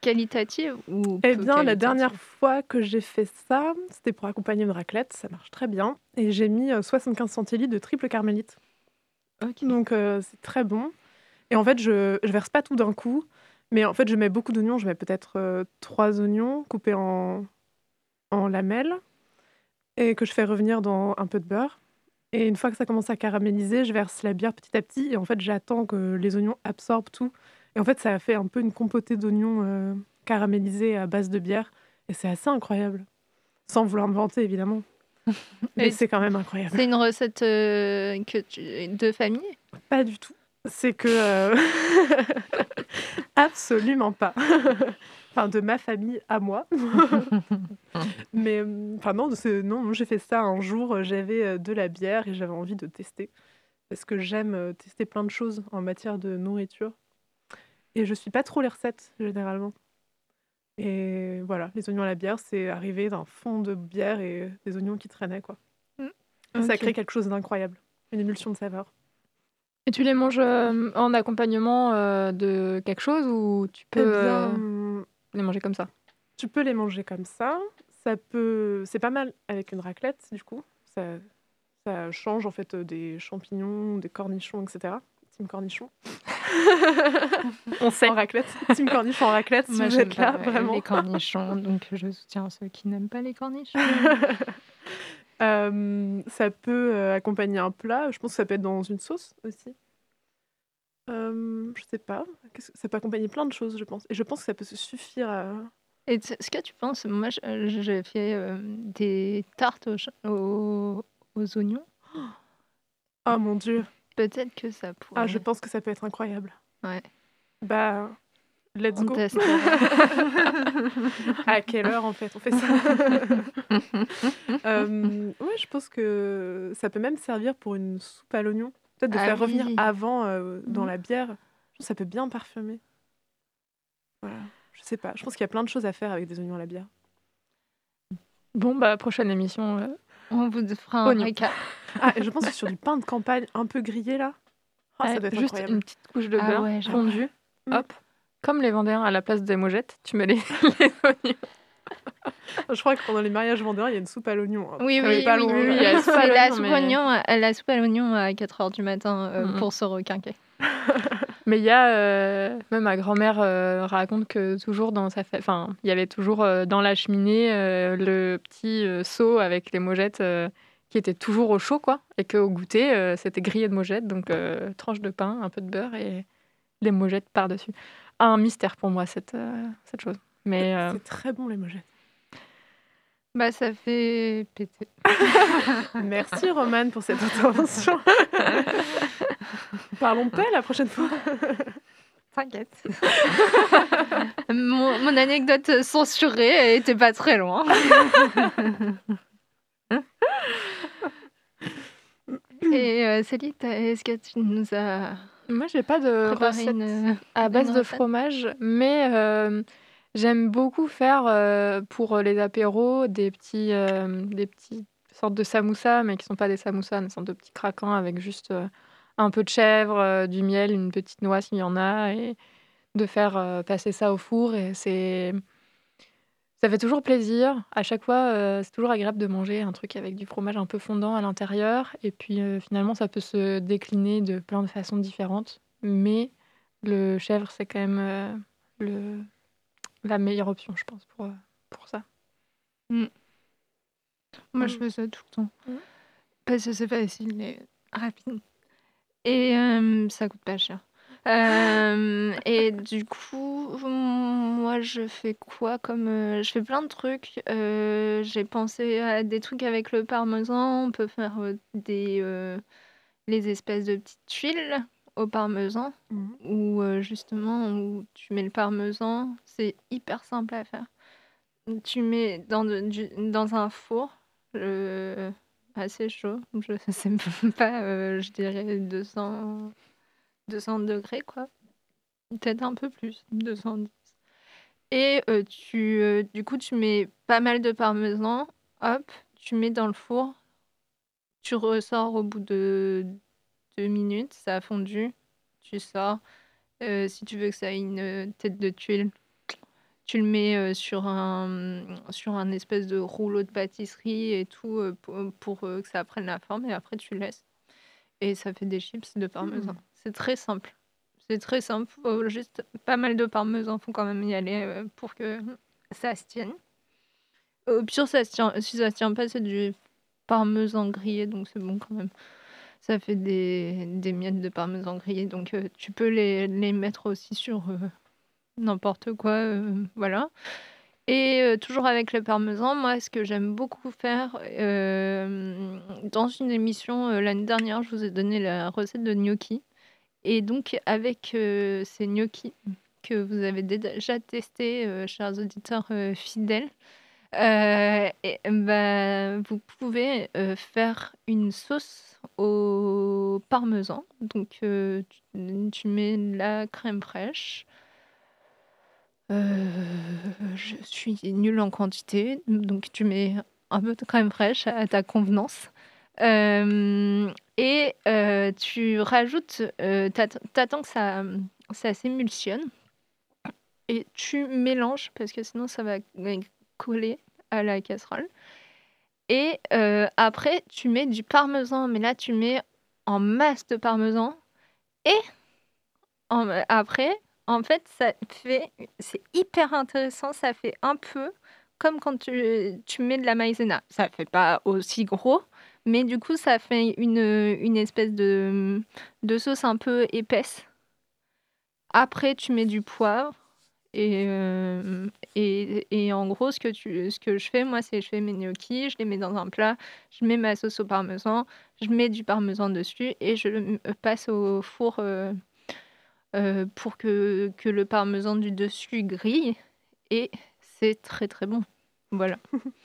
qualitative ou Eh bien, la dernière fois que j'ai fait ça, c'était pour accompagner une raclette, ça marche très bien. Et j'ai mis euh, 75 centilitres de triple carmélite. Donc euh, c'est très bon. Et en fait, je, je verse pas tout d'un coup, mais en fait, je mets beaucoup d'oignons. Je mets peut-être euh, trois oignons coupés en, en lamelles et que je fais revenir dans un peu de beurre. Et une fois que ça commence à caraméliser, je verse la bière petit à petit. Et en fait, j'attends que les oignons absorbent tout. Et en fait, ça a fait un peu une compotée d'oignons euh, caramélisés à base de bière. Et c'est assez incroyable. Sans vouloir me vanter, évidemment. Mais c'est quand même incroyable. C'est une recette euh, que tu... de famille? Pas du tout. C'est que. euh, Absolument pas. enfin, de ma famille à moi. Mais. euh, Enfin, non, non j'ai fait ça un jour. J'avais de la bière et j'avais envie de tester. Parce que j'aime tester plein de choses en matière de nourriture. Et je suis pas trop les recettes, généralement. Et voilà, les oignons à la bière, c'est arrivé d'un fond de bière et des oignons qui traînaient, quoi. Et Ça crée quelque chose d'incroyable. Une émulsion de saveurs. Et tu les manges euh, en accompagnement euh, de quelque chose ou tu peux Eh bien, euh, les manger comme ça? Tu peux les manger comme ça. Ça peut, c'est pas mal avec une raclette du coup. Ça, ça change en fait des champignons, des cornichons, etc. Team cornichon. On sait. En raclette. Team cornichon en raclette. Si Moi, vous j'aime êtes là, pas vraiment. les cornichons, donc je soutiens ceux qui n'aiment pas les cornichons. Euh, ça peut euh, accompagner un plat. Je pense que ça peut être dans une sauce aussi. Euh, je sais pas. Qu'est-ce que- Ça peut accompagner plein de choses, je pense. Et je pense que ça peut se suffire à. Et ce que tu penses, moi j'ai fait euh, des tartes aux, aux- aux oignons. Oh mon dieu. Peut-être que ça pourrait. Ah, je pense que ça peut être incroyable. Ouais. Bah, let's On go. à quelle heure en fait on fait ça? Euh, Ouais, je pense que ça peut même servir pour une soupe à l'oignon. Peut-être de Ah faire revenir avant euh, dans Mhm. la bière. Ça peut bien parfumer. Voilà. Je sais pas. Je pense qu'il y a plein de choses à faire avec des oignons à la bière. Bon, bah, prochaine émission. euh, On vous fera un Oignon. récap. Ah, je pense que sur du pain de campagne un peu grillé là. Ah, ça ouais, doit être juste incroyable. une petite couche de Ah beurre ouais, j'aimerais. fondue. Mm. Hop. Comme les Vendéens à la place des mojettes, tu mets les, les oignons. Je crois que pendant les mariages vendéens, il y a une soupe à l'oignon. hein. Oui, Elle oui, oui, oui, oui, la soupe à l'oignon, mais- à- la soupe à l'oignon à 4h du matin euh, Mhm. pour se requinquer. Mais il y a, euh, même ma grand-mère euh, raconte que toujours dans sa enfin, il y avait toujours euh, dans la cheminée euh, le petit euh, seau avec les mojettes euh, qui était toujours au chaud, quoi. Et qu'au goûter, euh, c'était grillé de mojettes, donc euh, tranche de pain, un peu de beurre et les mojettes par-dessus. Un mystère pour moi, cette, euh, cette chose. Mais euh, C'est très bon les mojettes. Bah, ça fait péter. Merci Romane pour cette intervention. Parlons paix la prochaine fois. T'inquiète. mon, mon anecdote censurée était pas très loin. Et euh, Céline, est-ce que tu nous as moi, j'ai pas de recette une... à base de fromage, mais euh, j'aime beaucoup faire euh, pour les apéros des petits, euh, des petits sortes de samoussas, mais qui sont pas des samoussas, des sortes de petits craquants avec juste euh, un peu de chèvre, euh, du miel, une petite noix s'il y en a, et de faire euh, passer ça au four. Et c'est ça fait toujours plaisir. À chaque fois, euh, c'est toujours agréable de manger un truc avec du fromage un peu fondant à l'intérieur. Et puis euh, finalement, ça peut se décliner de plein de façons différentes. Mais le chèvre, c'est quand même euh, le, la meilleure option, je pense, pour, pour ça. Moi, je Mm. fais ça tout le temps. Mm. Parce que c'est facile et rapide. Et ça coûte pas cher. Euh, et du coup, moi, je fais quoi comme... euh, je fais plein de trucs. Euh, j'ai pensé à des trucs avec le parmesan. On peut faire des... les espèces de petites tuiles au parmesan. Mhm. Où justement, où tu mets le parmesan. C'est hyper simple à faire. Tu mets dans, de- du- dans un four assez chaud. Je sais pas, je dirais 200, 200 degrés, quoi. Peut-être un peu plus, 210. Et euh, tu, euh, du coup, tu mets pas mal de parmesan. Hop, tu mets dans le four. Tu ressors au bout de deux minutes, ça a fondu. Tu sors. Euh, si tu veux que ça ait une tête de tuile, tu le mets sur un, sur un espèce de rouleau de pâtisserie et tout pour, que ça prenne la forme et après tu laisses. Et ça fait des chips de parmesan. C'est très simple. C'est très simple. Juste pas mal de parmesan. Faut quand même y aller euh, pour que ça se tienne. Au pire, ça se tient. Si ça se tient pas, c'est du parmesan grillé, donc c'est bon quand même. Ça fait des, des miettes de parmesan grillé, donc euh, tu peux les, les mettre aussi sur euh, n'importe quoi, euh, voilà. Et euh, toujours avec le parmesan, moi, ce que j'aime beaucoup faire, euh, dans une émission euh, l'année dernière, je vous ai donné la recette de gnocchi. Et donc, avec euh, ces gnocchis que vous avez déjà testés, euh, chers auditeurs euh, fidèles, bah, vous pouvez faire une sauce au parmesan. Donc, tu, tu mets la crème fraîche. Je suis nulle en quantité, donc tu mets un peu de crème fraîche à ta convenance. Euh, et euh, tu rajoutes, euh, t'att- t'attends que ça, s'émulsionne et tu mélanges parce que sinon ça va coller à la casserole. Et après, tu mets du parmesan, mais là tu mets en masse de parmesan. Et après, en fait, ça fait, c'est hyper intéressant. Ça fait un peu comme quand tu, tu mets de la maïzena. Ça fait pas aussi gros, mais du coup, ça fait une, une espèce de, de sauce un peu épaisse. Après, tu mets du poivre. Et, euh, et, et en gros, ce que, tu, ce que je fais, moi, c'est je fais mes gnocchis, je les mets dans un plat, je mets ma sauce au parmesan, je mets du parmesan dessus et je le passe au four euh, euh, pour que, que le parmesan du dessus grille. Et c'est très très bon. Voilà.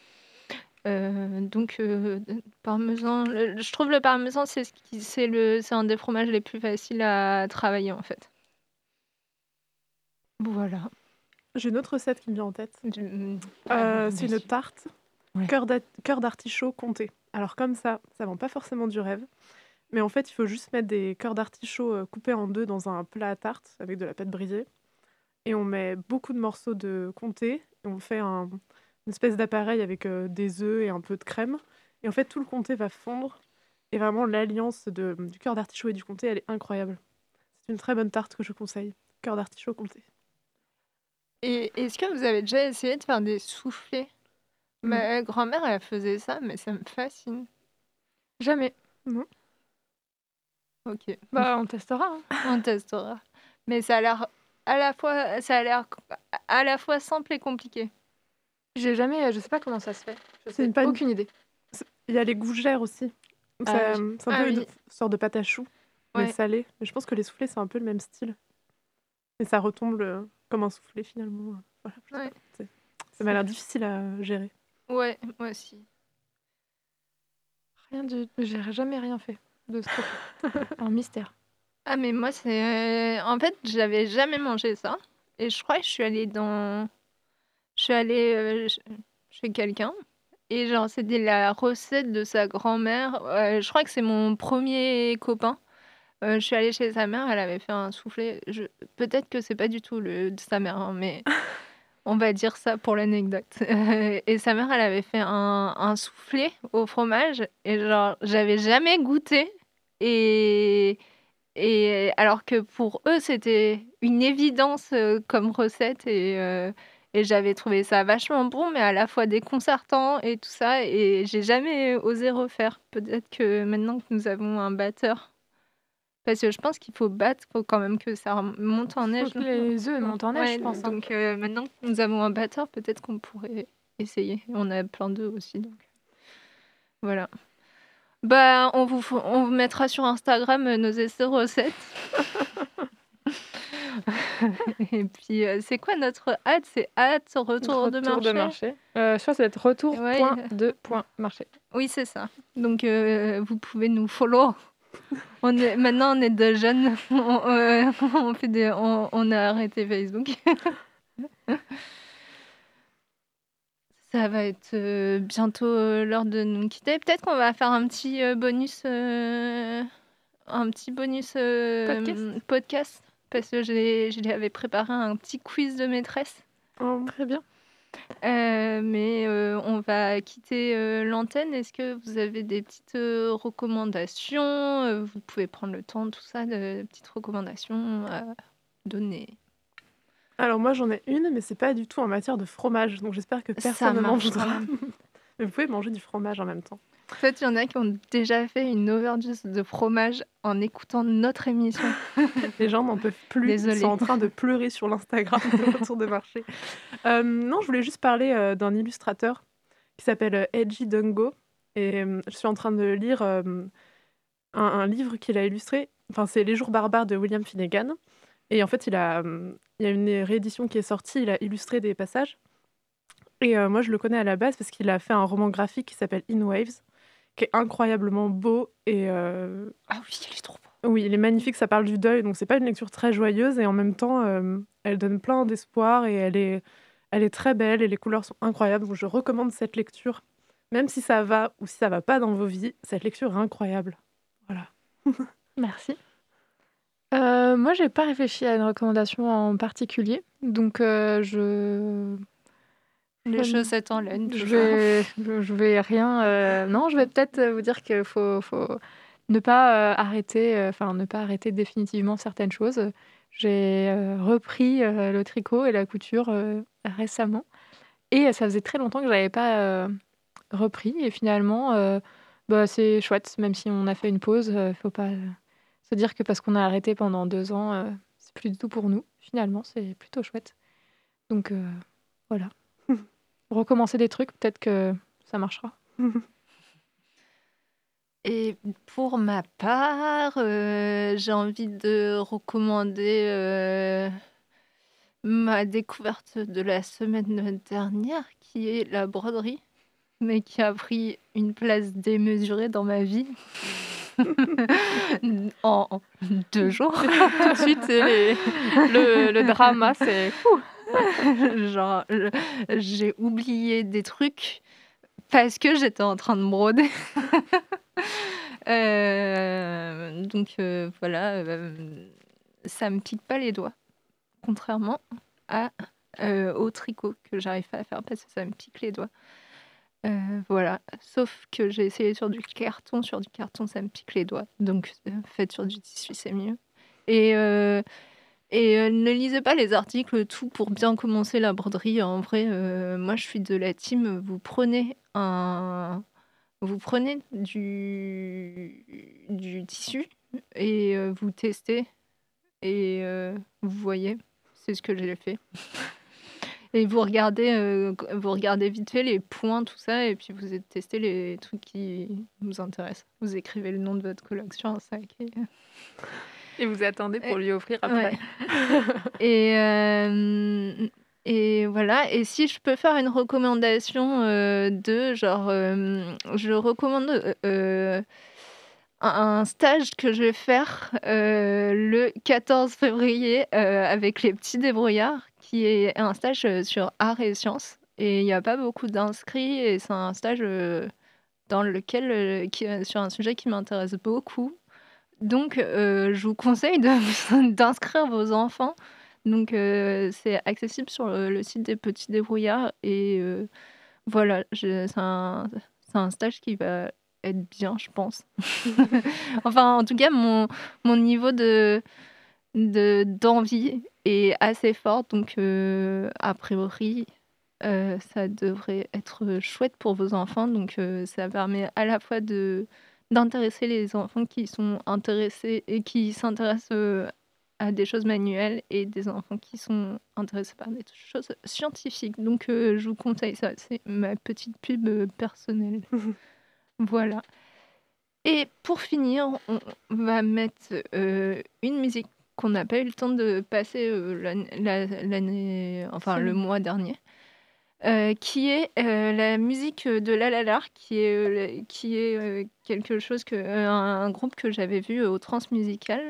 Euh, donc, euh, parmesan, le- je trouve le parmesan, c'est ce qui- c'est le, c'est un des fromages les plus faciles à travailler en fait. Voilà. J'ai une autre recette qui me vient en tête. Du- Euh, c'est une tarte Ouais. cœur d'a- cœur d'artichaut comté. Alors comme ça, ça vend pas forcément du rêve. Mais en fait, il faut juste mettre des cœurs d'artichaut euh, coupés en deux dans un plat à tarte avec de la pâte brisée. Et on met beaucoup de morceaux de comté. Et on fait un- une espèce d'appareil avec euh, des œufs et un peu de crème. Et en fait, tout le comté va fondre. Et vraiment, l'alliance de- du cœur d'artichaut et du comté, elle est incroyable. C'est une très bonne tarte que je conseille. Cœur d'artichaut comté. Et est-ce que vous avez déjà essayé de faire des soufflés Mm. Ma grand-mère, elle faisait ça, mais ça me fascine. Jamais. Ok, Bah, on testera. hein. on testera. Mais ça a l'air à la fois, ça a l'air à la fois simple et compliqué. J'ai jamais, je sais pas comment ça se fait. Je C'est sais une panne- aucune idée. Il y a les gougères aussi. Ah oui. C'est un Ah peu oui. une sorte de pâte à choux, mais Ouais. salée. Mais je pense que les soufflés, c'est un peu le même style. Et ça retombe le- comme un soufflé finalement. Voilà, je sais Ouais. pas. C'est- Ça m'a l'air difficile à gérer. Ouais, moi aussi. Rien de, j'ai jamais rien fait de ce un mystère. Ah mais moi c'est en fait j'avais jamais mangé ça et je crois que je suis allée dans je suis allée euh, ch- chez quelqu'un et genre c'était la recette de sa grand-mère. Euh, je crois que c'est mon premier copain. Euh, je suis allée chez sa mère elle avait fait un soufflé je... peut-être que c'est pas du tout le de sa mère hein, mais on va dire ça pour l'anecdote. Et sa mère elle avait fait un, un soufflé au fromage et genre j'avais jamais goûté. Et et alors que pour eux, c'était une évidence comme recette et, Et j'avais trouvé ça vachement bon, mais à la fois déconcertant et tout ça. Et j'ai jamais osé refaire. Peut-être que maintenant que nous avons un batteur. Parce que je pense qu'il faut battre, faut quand même que ça monte en neige. Faut que les œufs montent en neige, Ouais, je pense. hein. Donc euh, maintenant que nous avons un batteur, peut-être qu'on pourrait essayer. On a plein d'œufs aussi, donc voilà. Bah, on vous, on vous mettra sur Instagram euh, nos essais recettes. Et puis, euh, c'est quoi notre hâte? C'est hâte, retour, de marché? marché. Euh, je crois que ça va être retour Ouais. point de point marché. Oui, c'est ça. Donc, euh, vous pouvez nous follow. On est, maintenant, on est de jeunes. On, euh, on fait des, on, on a arrêté Facebook. Ça va être euh, bientôt l'heure de nous quitter. Peut-être qu'on va faire un petit euh, bonus, euh, un petit bonus Podcast. podcast, parce que je lui avais préparé un petit quiz de maîtresse. Très bien. Euh, mais euh, on va quitter euh, l'antenne. Est-ce que vous avez des petites recommandations? Vous pouvez prendre le temps, tout ça, de petites recommandations à donner. Alors moi j'en ai une, mais c'est pas du tout en matière de fromage, donc j'espère que personne ne même. mais vous pouvez manger du fromage en même temps. En fait, il y en a qui ont déjà fait une overdose de fromage en écoutant notre émission. Les gens n'en peuvent plus, Désolée. ils sont en train de pleurer sur l'Instagram de Retour de marché. Euh, non, je voulais juste parler euh, d'un illustrateur qui s'appelle euh, Edgy Dungo. Et euh, je suis en train de lire un, un livre qu'il a illustré. Enfin, c'est Les Jours barbares de William Finnegan. Et en fait, il, a, il y a une réédition qui est sortie, il a illustré des passages. Et moi, je le connais à la base parce qu'il a fait un roman graphique qui s'appelle In Waves, qui est incroyablement beau et euh, Ah oui, il est trop beau. oui, il est magnifique, ça parle du deuil, donc c'est pas une lecture très joyeuse et en même temps, euh, elle donne plein d'espoir et elle est, elle est très belle et les couleurs sont incroyables. Donc je recommande cette lecture, même si ça va ou si ça va pas dans vos vies, cette lecture est incroyable. Voilà. Merci. Euh, moi, j'ai pas réfléchi à une recommandation en particulier, donc je Les chaussettes en laine. je vais, je, je vais rien. euh, non, je vais peut-être vous dire qu'il faut, faut ne pas euh, arrêter, euh, enfin ne pas arrêter définitivement certaines choses. J'ai euh, repris euh, le tricot et la couture euh, récemment, et euh, ça faisait très longtemps que j'avais pas euh, repris. Et finalement, euh, bah, c'est chouette, même si on a fait une pause. Il faut pas euh, se dire que parce qu'on a arrêté pendant deux ans, euh, c'est plus du tout pour nous. Finalement, c'est plutôt chouette. Donc euh, voilà recommencer des trucs, peut-être que ça marchera. Et pour ma part, euh, j'ai envie de recommander euh, ma découverte de la semaine dernière, qui est la broderie, mais qui a pris une place démesurée dans ma vie. en deux jours. Tout de suite, c'est les- le, le drama, c'est fou. Genre, j'ai oublié des trucs parce que j'étais en train de broder. Euh, donc euh, voilà, euh, ça me pique pas les doigts, contrairement à, euh, au tricot que j'arrive pas à faire parce que ça me pique les doigts. Voilà, sauf que j'ai essayé sur du carton, sur du carton ça me pique les doigts, donc faites sur du tissu c'est mieux. Et et euh, ne lisez pas les articles, tout pour bien commencer la broderie. En vrai, euh, moi je suis de la team. Vous prenez un, vous prenez du, du tissu et euh, vous testez et vous voyez. C'est ce que j'ai fait. Et vous regardez, vous regardez vite fait les points, tout ça, et puis vous testez les trucs qui vous intéressent. Vous écrivez le nom de votre sur un sac. Et vous attendez pour lui offrir après. Ouais. et, euh, et voilà. Et si je peux faire une recommandation euh, de genre, euh, je recommande un stage que je vais faire le 14 février avec les petits débrouillards, qui est un stage sur art et sciences. Et il n'y a pas beaucoup d'inscrits et c'est un stage dans lequel, qui, sur un sujet qui m'intéresse beaucoup. Donc, euh, je vous conseille d'inscrire vos enfants. Donc, euh, c'est accessible sur le, le site des petits débrouillards. Et euh, voilà, c'est un, stage qui va être bien, je pense. enfin, en tout cas, mon, mon niveau de de- d'envie est assez forte, donc a priori, ça devrait être chouette pour vos enfants. Donc ça permet à la fois de d'intéresser les enfants qui sont intéressés et qui s'intéressent euh, à des choses manuelles et des enfants qui sont intéressés par des choses scientifiques. Donc euh, je vous conseille ça, c'est ma petite pub euh, personnelle. voilà. Et pour finir, on va mettre euh, une musique qu'on n'a pas eu le temps de passer euh, l'année, la- l'année- enfin le mois dernier, euh, qui est euh, la musique de La La La, qui est, euh, qui est quelque chose que un, un groupe que j'avais vu au Transmusical,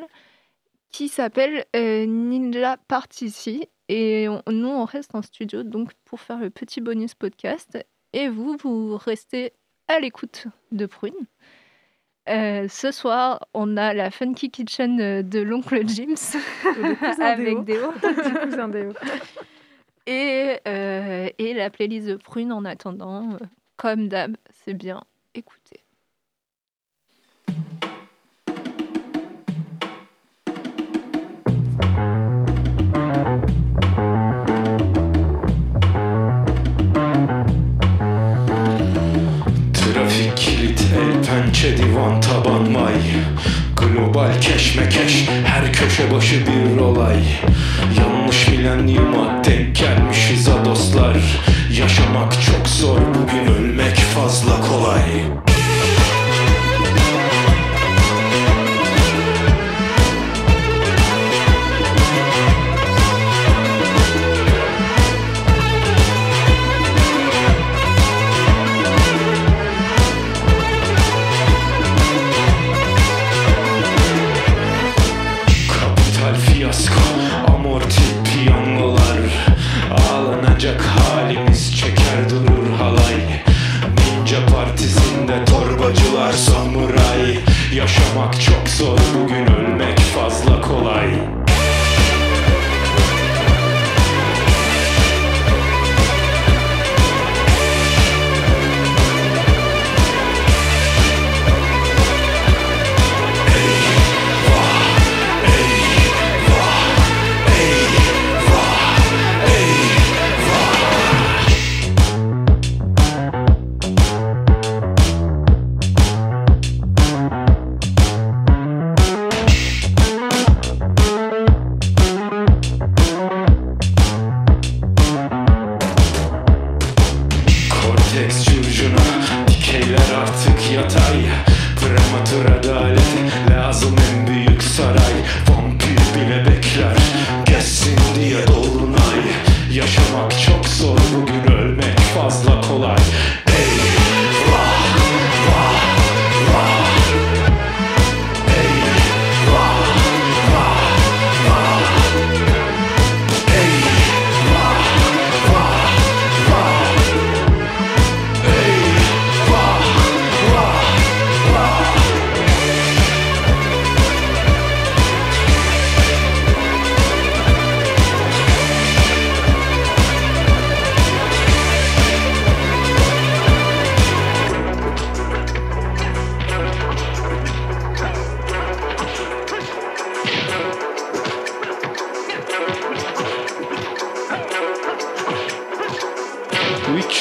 qui s'appelle Ninja Partici. Et on- nous, on reste en studio donc pour faire le petit bonus podcast. Et vous, vous restez à l'écoute de Prune. Euh, ce soir, on a la Funky Kitchen de l'oncle James avec Déo. Et, euh, et la playlist Prune en attendant, euh, comme d'hab, c'est bien écouter.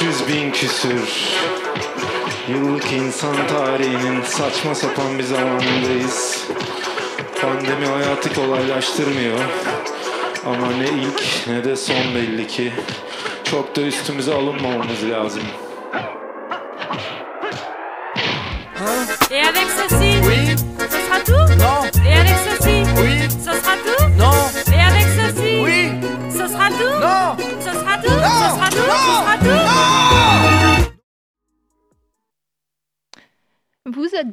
300 bin küsür Yıllık insan tarihinin saçma sapan bir zamanındayız. Pandemi hayatı kolaylaştırmıyor. Ama ne ilk ne de son belli ki. Çok da üstümüze alınmamamız lazım.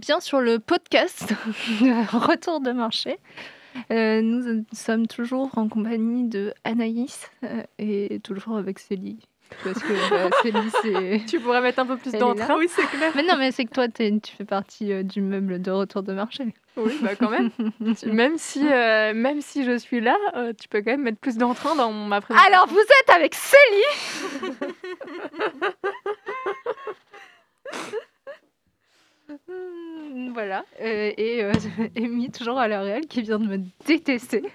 Bien sur le podcast Retour de marché. Euh, nous sommes toujours en compagnie de Anaïs euh, et toujours avec Célie. Parce que bah, Célie, c'est. Tu pourrais mettre un peu plus d'entrain. Oui, c'est clair. Mais non, mais c'est que toi, tu fais partie euh, du meuble de retour de marché. Oui, bah quand même. Même, si, même si je suis là, tu peux quand même mettre plus d'entrain dans ma présentation. Alors, vous êtes avec Célie voilà. Euh, et euh, Amy, toujours à l'heure réelle, qui vient de me détester.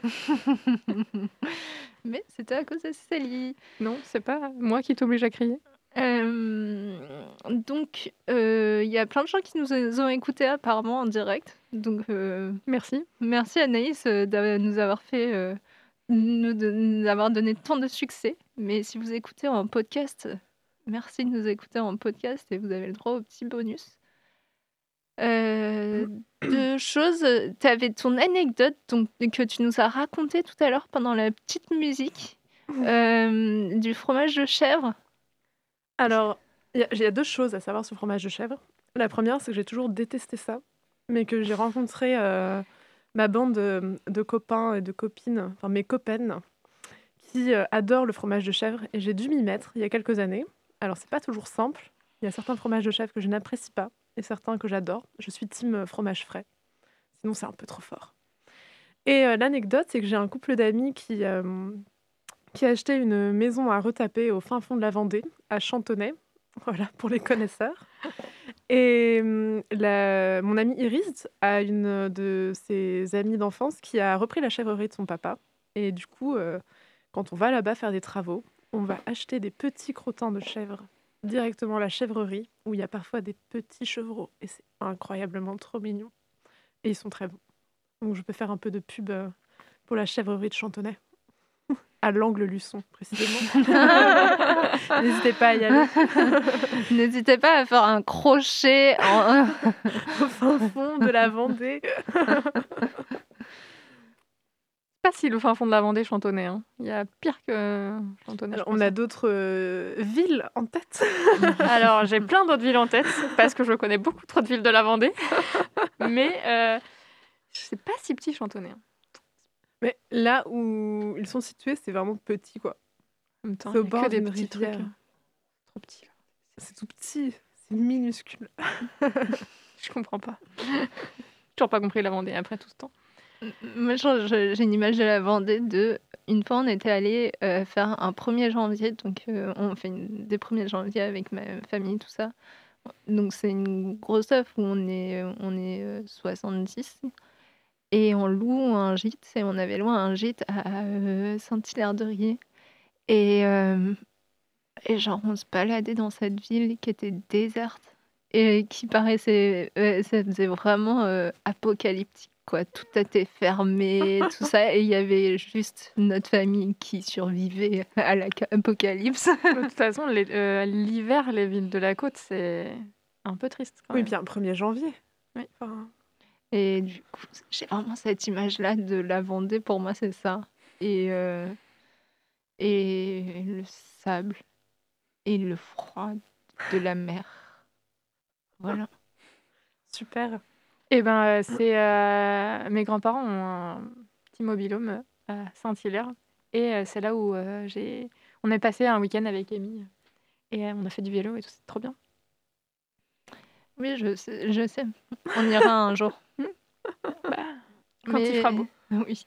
Mais c'était à cause de Célie. Non, c'est pas moi qui t'oblige à crier. Euh, donc, il y a plein de gens qui nous ont écoutés apparemment en direct. Donc, Merci. merci Anaïs de nous avoir fait, nous, de- nous avoir donné tant de succès. Mais si vous écoutez en podcast, merci de nous écouter en podcast et vous avez le droit au petit bonus. Euh, deux choses. Tu avais ton anecdote donc, que tu nous as raconté tout à l'heure pendant la petite musique euh, du fromage de chèvre. Alors, il y, a- il y a deux choses à savoir sur le fromage de chèvre. La première, c'est que j'ai toujours détesté ça, mais que j'ai rencontré euh, ma bande de, de copains et de copines, enfin mes copaines, qui adorent le fromage de chèvre, et j'ai dû m'y mettre il y a quelques années. Alors, c'est pas toujours simple. Il y a certains fromages de chèvre que je n'apprécie pas, certains que j'adore. Je suis team euh, fromage frais. Sinon, c'est un peu trop fort. Et euh, l'anecdote, c'est que j'ai un couple d'amis qui, euh, qui a acheté une maison à retaper au fin fond de la Vendée, à Chantonnay. Voilà, pour les connaisseurs. Et la- mon amie Iris a une de ses amies d'enfance qui a repris la chèvrerie de son papa. Et du coup, euh, quand on va là-bas faire des travaux, on va acheter des petits crottins de chèvre directement à la chèvrerie, où il y a parfois des petits chevreaux. Et c'est incroyablement trop mignon. Et ils sont très bons. Donc je peux faire un peu de pub euh, pour la chèvrerie de Chantonnay. À l'angle Luçon, précisément. N'hésitez pas à y aller. N'hésitez pas à faire un crochet en... au fin fond de la Vendée. Pas si le fin fond de la Vendée chantonnait. hein. Il y a pire que chantonnay. Alors, on a d'autres euh, villes en tête. Alors, j'ai plein d'autres villes en tête parce que je connais beaucoup trop de villes de la Vendée. Mais euh, c'est pas si petit chantonnay. hein. Mais là où ils sont situés, c'est vraiment petit, quoi. En même temps, C'est au bord des trucs. hein. Trop petit. là. C'est tout petit, c'est minuscule. Je comprends pas. Toujours pas compris la Vendée après tout ce temps. Moi, j'ai une image de la Vendée de... Une fois, on était allé euh, faire un 1er janvier, donc euh, on fait des 1er janvier avec ma famille, tout ça. Donc c'est une grosse œuvre où on est, on est euh, 70 et on loue un gîte et on avait loué un gîte à euh, Saint-Hilaire-de-Riez. Et, euh, genre, on se baladait dans cette ville qui était déserte et qui paraissait, ça vraiment euh, apocalyptique, quoi. Tout était fermé, tout ça, et il y avait juste notre famille qui survivait à l'apocalypse. De toute façon, les- euh, l'hiver, les villes de la côte, c'est un peu triste. Quand Oui, même. bien 1er janvier. Oui. Enfin, Et du coup, j'ai vraiment cette image-là de la Vendée, pour moi, c'est ça. Et, euh, et le sable et le froid de la mer. Voilà. super. Eh ben, euh, c'est euh, mes grands-parents ont un petit mobilhome à Saint-Hilaire et euh, c'est là où euh, j'ai on est passé un week-end avec Amy et euh, on a fait du vélo et tout, c'est trop bien. Oui, je sais, je sais. On ira un jour. Quand il fera beau. Oui.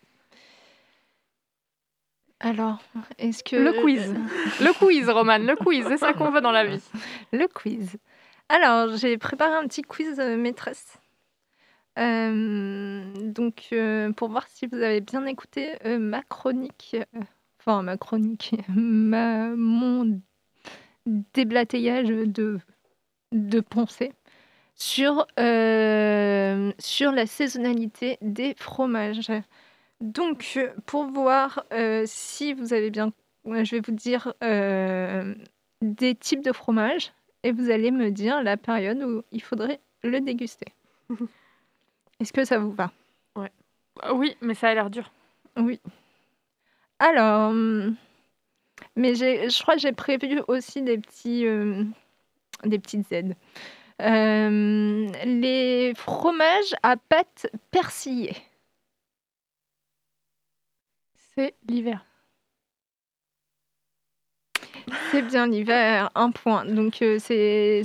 Alors, est-ce que... Le quiz, le quiz, Roman, le quiz, c'est ça qu'on veut dans la vie. Le quiz. Alors, j'ai préparé un petit quiz euh, maîtresse. Donc, pour voir si vous avez bien écouté ma chronique, enfin ma chronique, ma, mon déblatayage de, de pensée sur, sur la saisonnalité des fromages. Donc, pour voir si vous avez bien... Je vais vous dire des types de fromages et vous allez me dire la période où il faudrait le déguster. Est-ce que ça vous va? Ah Oui, mais ça a l'air dur. Oui. Alors, hum, mais j'ai- je crois que j'ai prévu aussi des petits, euh, des petites aides. Euh, les fromages à pâte persillée. C'est l'hiver. C'est bien l'hiver, un point. Donc euh, c'est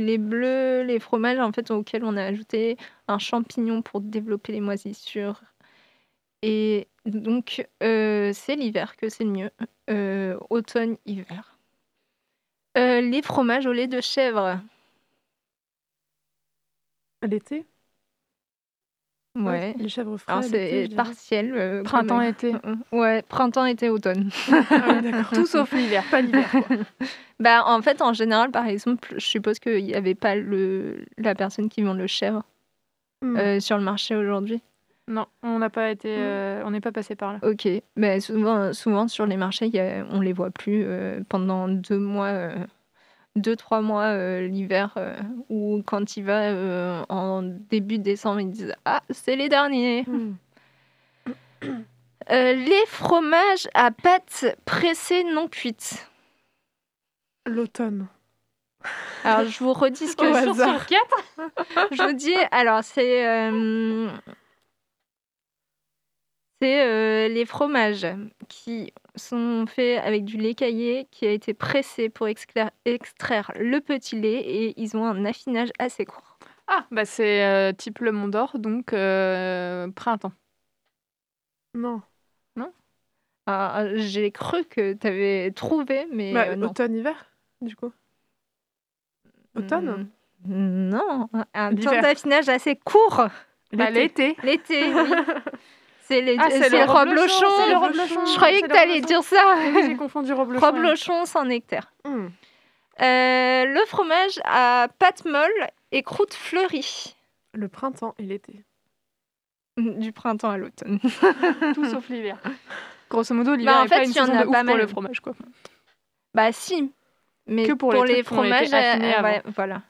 les bleus, les fromages en fait auxquels on a ajouté un champignon pour développer les moisissures. Et donc euh, c'est l'hiver que c'est le mieux, Euh, automne-hiver. Euh, les fromages au lait de chèvre. L'été? Ouais. Les chèvres frais. C'est partiel. euh, quand Printemps, même. été. Ouais, printemps, été, automne. Ah. Tout sauf l'hiver. Pas l'hiver. Bah, en fait, en général, par exemple, je suppose qu'il n'y avait pas le... la personne qui vend le chèvre Hmm. euh, sur le marché aujourd'hui? Non, on n'a pas été, euh, on n'est pas passé par là. Ok, mais souvent, souvent sur les marchés, y a- on les voit plus euh, pendant deux mois, euh, deux, trois mois euh, l'hiver, euh, ou quand il va euh, en début décembre, ils disent Ah, c'est les derniers. Hmm. Les fromages à pâte pressée non cuite. L'automne. Alors, je vous redis ce que Au sur je vous dis, alors, c'est. c'est les fromages qui sont faits avec du lait caillé qui a été pressé pour extraire le petit lait et ils ont un affinage assez court. Ah, bah c'est euh, type le Mont d'Or, donc euh, printemps. Non. Ah, J'ai cru que tu avais trouvé, mais Bah, euh, non. Automne-hiver, du coup. Automne? Mm, Non, un temps d'affinage assez court. Bah, l'été. L'été, oui. C'est les- Ah, le reblochon, Je croyais que tu allais dire ça. Oui, J'ai confondu reblochon. Reblochon sans nectar. Hmm. Euh, le fromage à pâte molle et croûte fleurie. Le printemps et l'été. Du printemps à l'automne. Tout sauf l'hiver. Grosso modo, l'hiver Bah, en n'est pas fait, une en saison a de ouf pas pour mal. le fromage, quoi. Bah si. Mais Que pour, pour les fromages, affinés euh, ouais, voilà.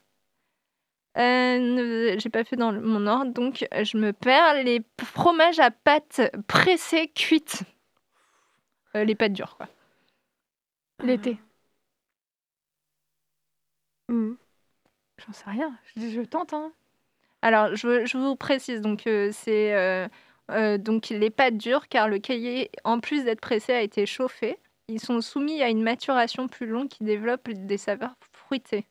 Euh, J'ai pas fait dans le- mon ordre, donc euh, je me perds. Les fromages à pâte pressée cuite. Euh, les pâtes dures, quoi. L'été. Hmm. J'en sais rien. Je, je tente, hein. Alors, je, je vous précise, donc euh, c'est donc les pâtes dures, car le cahier, en plus d'être pressé, a été chauffé. Ils sont soumis à une maturation plus longue qui développe des saveurs fruitées.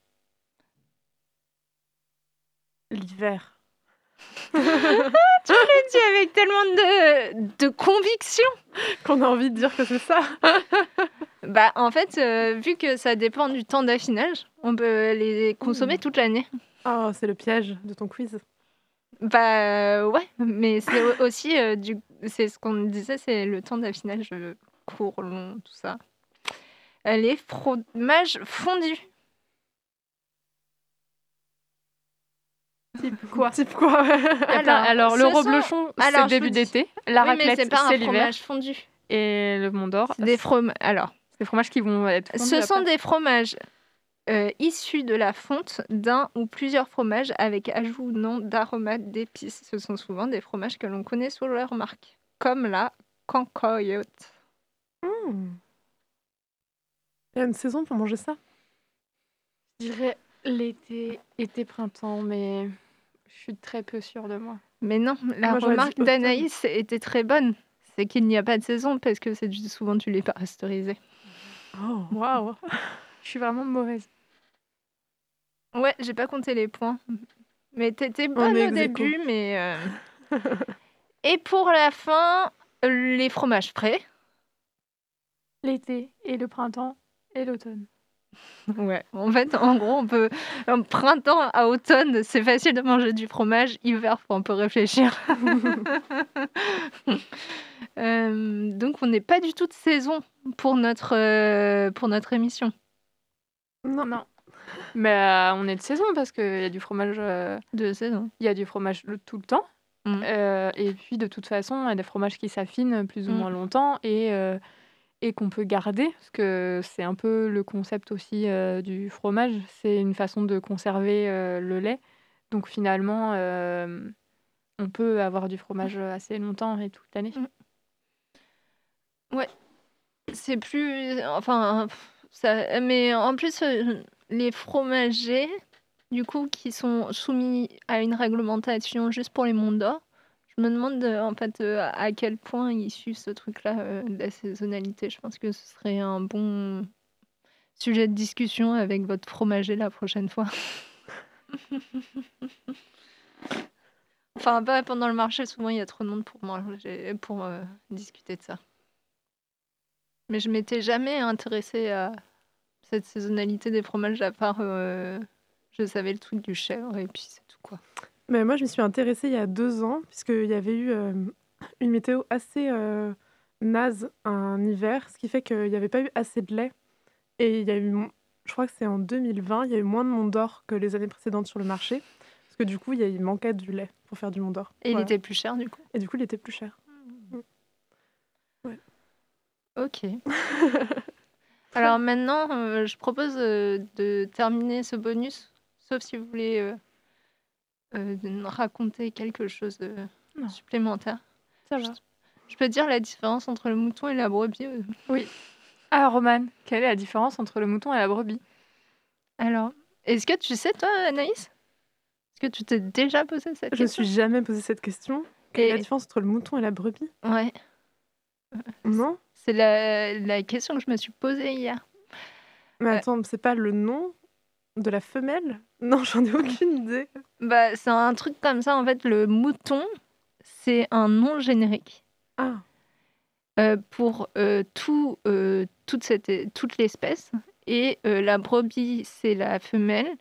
L'hiver. Tu l'as dit avec tellement de, de conviction. Qu'on a envie de dire que c'est ça. Bah, en fait, euh, vu que ça dépend du temps d'affinage, on peut les consommer Mmh. toute l'année. Oh, c'est le piège de ton quiz. Bah ouais, mais c'est au- aussi euh, du, c'est ce qu'on disait, c'est le temps d'affinage euh, court, long, tout ça. Les fromages fondus. Type quoi Type quoi Il y a plein- Alors, le sont- reblochon, c'est Alors, début d'été. La Oui, raclette, c'est pas c'est un l'hiver. fromage fondu. Et le Mont d'Or, Des from... Alors, c'est des fromages qui vont être fondus ce sont après. des fromages euh, issus de la fonte d'un ou plusieurs fromages avec ajout ou non d'aromates, d'épices. Ce sont souvent des fromages que l'on connaît sous leur marque, comme la cancoyote. Hmm. Il y a une saison pour manger ça? Je dirais l'été, été, printemps, mais je suis très peu sûre de moi. Mais non, la Moi, remarque d'Anaïs était très bonne. C'est qu'il n'y a pas de saison parce que c'est souvent du lait pasteurisé. Oh. Waouh Je suis vraiment mauvaise. Ouais, j'ai pas compté les points. Mais t'étais On bonne au début, mais... euh, Et pour la fin, les fromages frais. L'été et le printemps et l'automne. Ouais, en fait, en gros, on peut... En printemps à automne, c'est facile de manger du fromage. Hiver, faut un peu réfléchir. Euh, donc, on n'est pas du tout de saison pour notre, euh, pour notre émission. Non. Non. Mais euh, on est de saison parce qu'il y a du fromage, euh, De saison. il y a du fromage tout le temps. Mm. Euh, et puis de toute façon, il y a des fromages qui s'affinent plus ou Mm. moins longtemps et, euh, et qu'on peut garder. Parce que c'est un peu le concept aussi euh, du fromage. C'est une façon de conserver euh, le lait. Donc finalement, euh, on peut avoir du fromage assez longtemps et toute l'année. C'est plus. Enfin. Ça, mais en plus, les fromagers, du coup, qui sont soumis à une réglementation juste pour les mondes d'or, je me demande euh, en fait euh, à quel point ils suivent ce truc-là euh, de la saisonnalité. Je pense que ce serait un bon sujet de discussion avec votre fromager la prochaine fois. enfin, pas pendant le marché, souvent il y a trop de monde pour manger, pour discuter de ça. Mais je m'étais jamais intéressée à cette saisonnalité des fromages à part je savais le truc du chèvre et puis c'est tout quoi. Mais moi, je m'y suis intéressée il y a deux ans, puisqu'il y avait eu euh, une météo assez euh, naze un hiver, ce qui fait qu'il n'y avait pas eu assez de lait. Et il y a eu, je crois que c'est en 2020, il y a eu moins de Mont d'Or que les années précédentes sur le marché, parce que du coup, il, y a- il manquait du lait pour faire du Mont d'Or. Et il était plus cher du coup. Et du coup, il était plus cher. Ok. Alors maintenant, euh, je propose euh, de terminer ce bonus, sauf si vous voulez euh, euh, nous raconter quelque chose de Non. supplémentaire. Ça Je, va. je peux dire la différence entre le mouton et la brebis. euh. Ah, Roman, quelle est la différence entre le mouton et la brebis? Alors, est-ce que tu sais, toi, Anaïs? Est-ce que tu t'es déjà posé cette Je me question? suis jamais posé cette question. Quelle est la différence entre le mouton et la brebis? Ouais, Non c'est la, la question que je me suis posée hier. Mais Ouais. attends, c'est pas le nom de la femelle? Non, j'en ai aucune idée. Bah, c'est un truc comme ça, en fait, le mouton, c'est un nom générique. Ah, euh, pour euh, tout, euh, toute, cette, toute l'espèce. Et la brebis, c'est la femelle.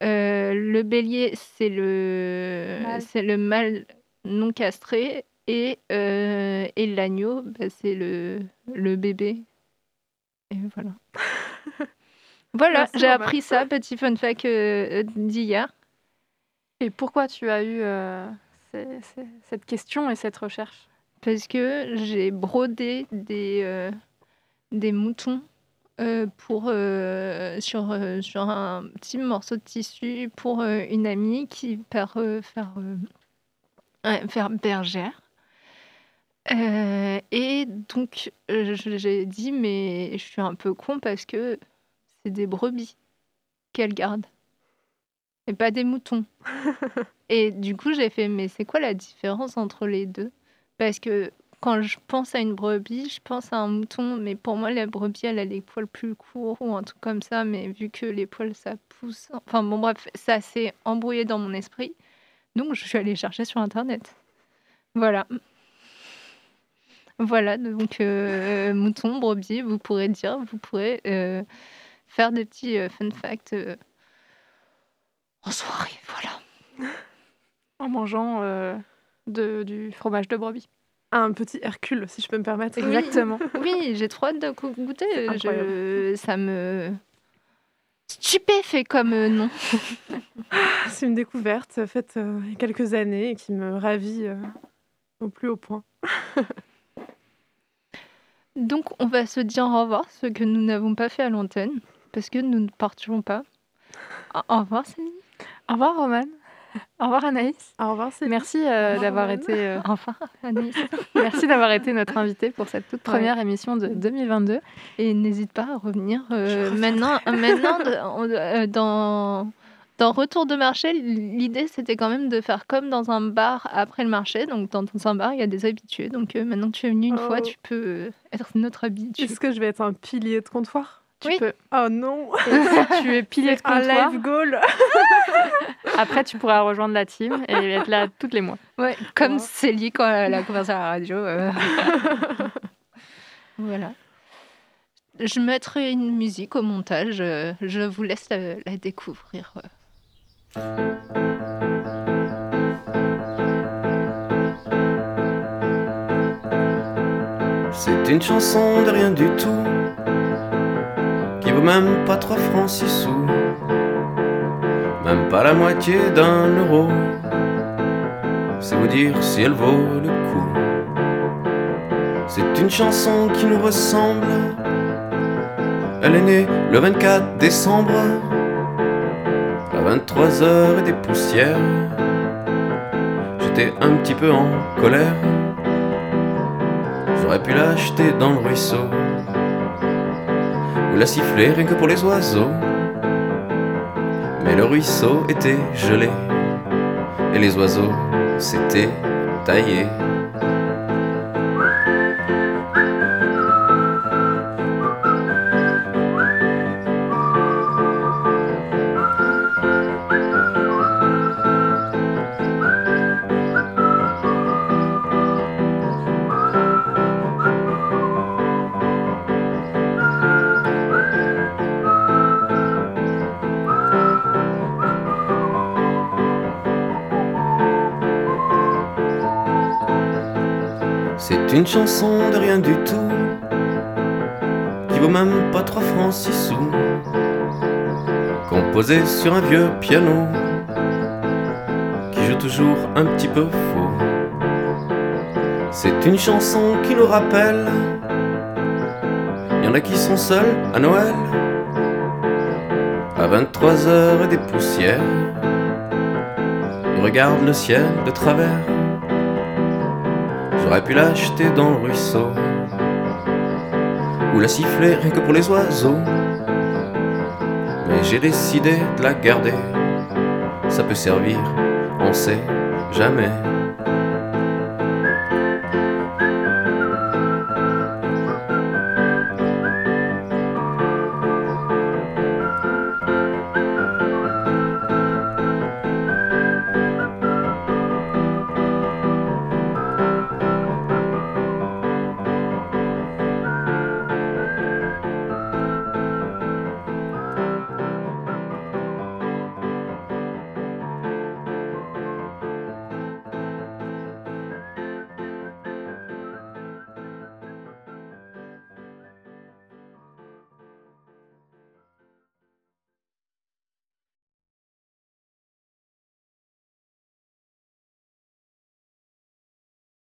Le bélier, c'est le, Mâle. c'est le mâle non castré. Et, et l'agneau, bah, c'est le, le bébé. Et voilà. voilà, j'ai appris ça, petit fun fact euh, d'hier. Et pourquoi tu as eu euh, ces- ces- cette question et cette recherche? Parce que j'ai brodé des, euh, des moutons euh, pour, euh, sur, euh, sur un petit morceau de tissu pour euh, une amie qui part euh, faire, euh, faire bergère. Euh, et donc, euh, j'ai dit, mais je suis un peu con parce que c'est des brebis qu'elle garde et pas des moutons. et du coup, j'ai fait, mais c'est quoi la différence entre les deux? Parce que quand je pense à une brebis, je pense à un mouton, mais pour moi, la brebis, elle a les poils plus courts ou un truc comme ça, mais vu que les poils, ça pousse. Enfin, bon, bref, ça s'est embrouillé dans mon esprit. Donc, je suis allée chercher sur Internet. Voilà. Voilà, donc, euh, mouton, brebis, vous pourrez dire, vous pourrez euh, faire des petits euh, fun facts euh, en soirée. Voilà. En mangeant euh, de, du fromage de brebis. un petit Hercule, si je peux me permettre. Exactement. Oui, j'ai trop hâte de go- goûter. Je... Ça me stupéfait comme euh, nom. C'est une découverte faite euh, il y a quelques années et qui me ravit euh, au plus haut point. Donc, on va se dire au revoir, ce que nous n'avons pas fait à l'antenne, parce que nous ne partirons pas. Au revoir, Céline. Au revoir, Roman. Au revoir, Anaïs. Au revoir, c'est Merci euh, d'avoir été, euh, Au revoir, Anaïs. merci d'avoir été notre invitée pour cette toute Ouais. première émission de 2022. Et n'hésite pas à revenir euh, maintenant. Maintenant, de- euh, dans, dans Retour de marché, l'idée c'était quand même de faire comme dans un bar après le marché. Donc, dans, dans un bar, il y a des habitués. Donc, euh, maintenant que tu es venu une fois, Oh. tu peux euh, être notre habitué. Est-ce que je vais être un pilier de comptoir? Tu Oui. peux. Oh non si tu es pilier de Un live goal après tu pourras rejoindre la team et être là tous les mois. Ouais, comme Ouais. Célie quand elle a commencé à la radio. euh. voilà. Je mettrai une musique au montage. euh, Je vous laisse la, la découvrir. euh. C'est une chanson de rien du tout même pas 3 francs 6 sous. Même pas la moitié d'un euro. C'est vous dire si elle vaut le coup. C'est une chanson qui nous ressemble. Elle est née le 24 décembre. À 23h et des poussières. J'étais un petit peu en colère. J'aurais pu l'acheter dans le ruisseau La siffler rien que pour les oiseaux. Mais le ruisseau était gelé. Et les oiseaux s'étaient taillés une chanson de rien du tout, qui vaut même pas trois francs six sous, composée sur un vieux piano, qui joue toujours un petit peu faux. C'est une chanson qui nous rappelle, y en a qui sont seuls à Noël, à 23 heures et des poussières, ils regardent le ciel de travers. J'aurais pu l'acheter dans le ruisseau. Ou la siffler rien que pour les oiseaux. Mais j'ai décidé de la garder. Ça peut servir, on sait jamais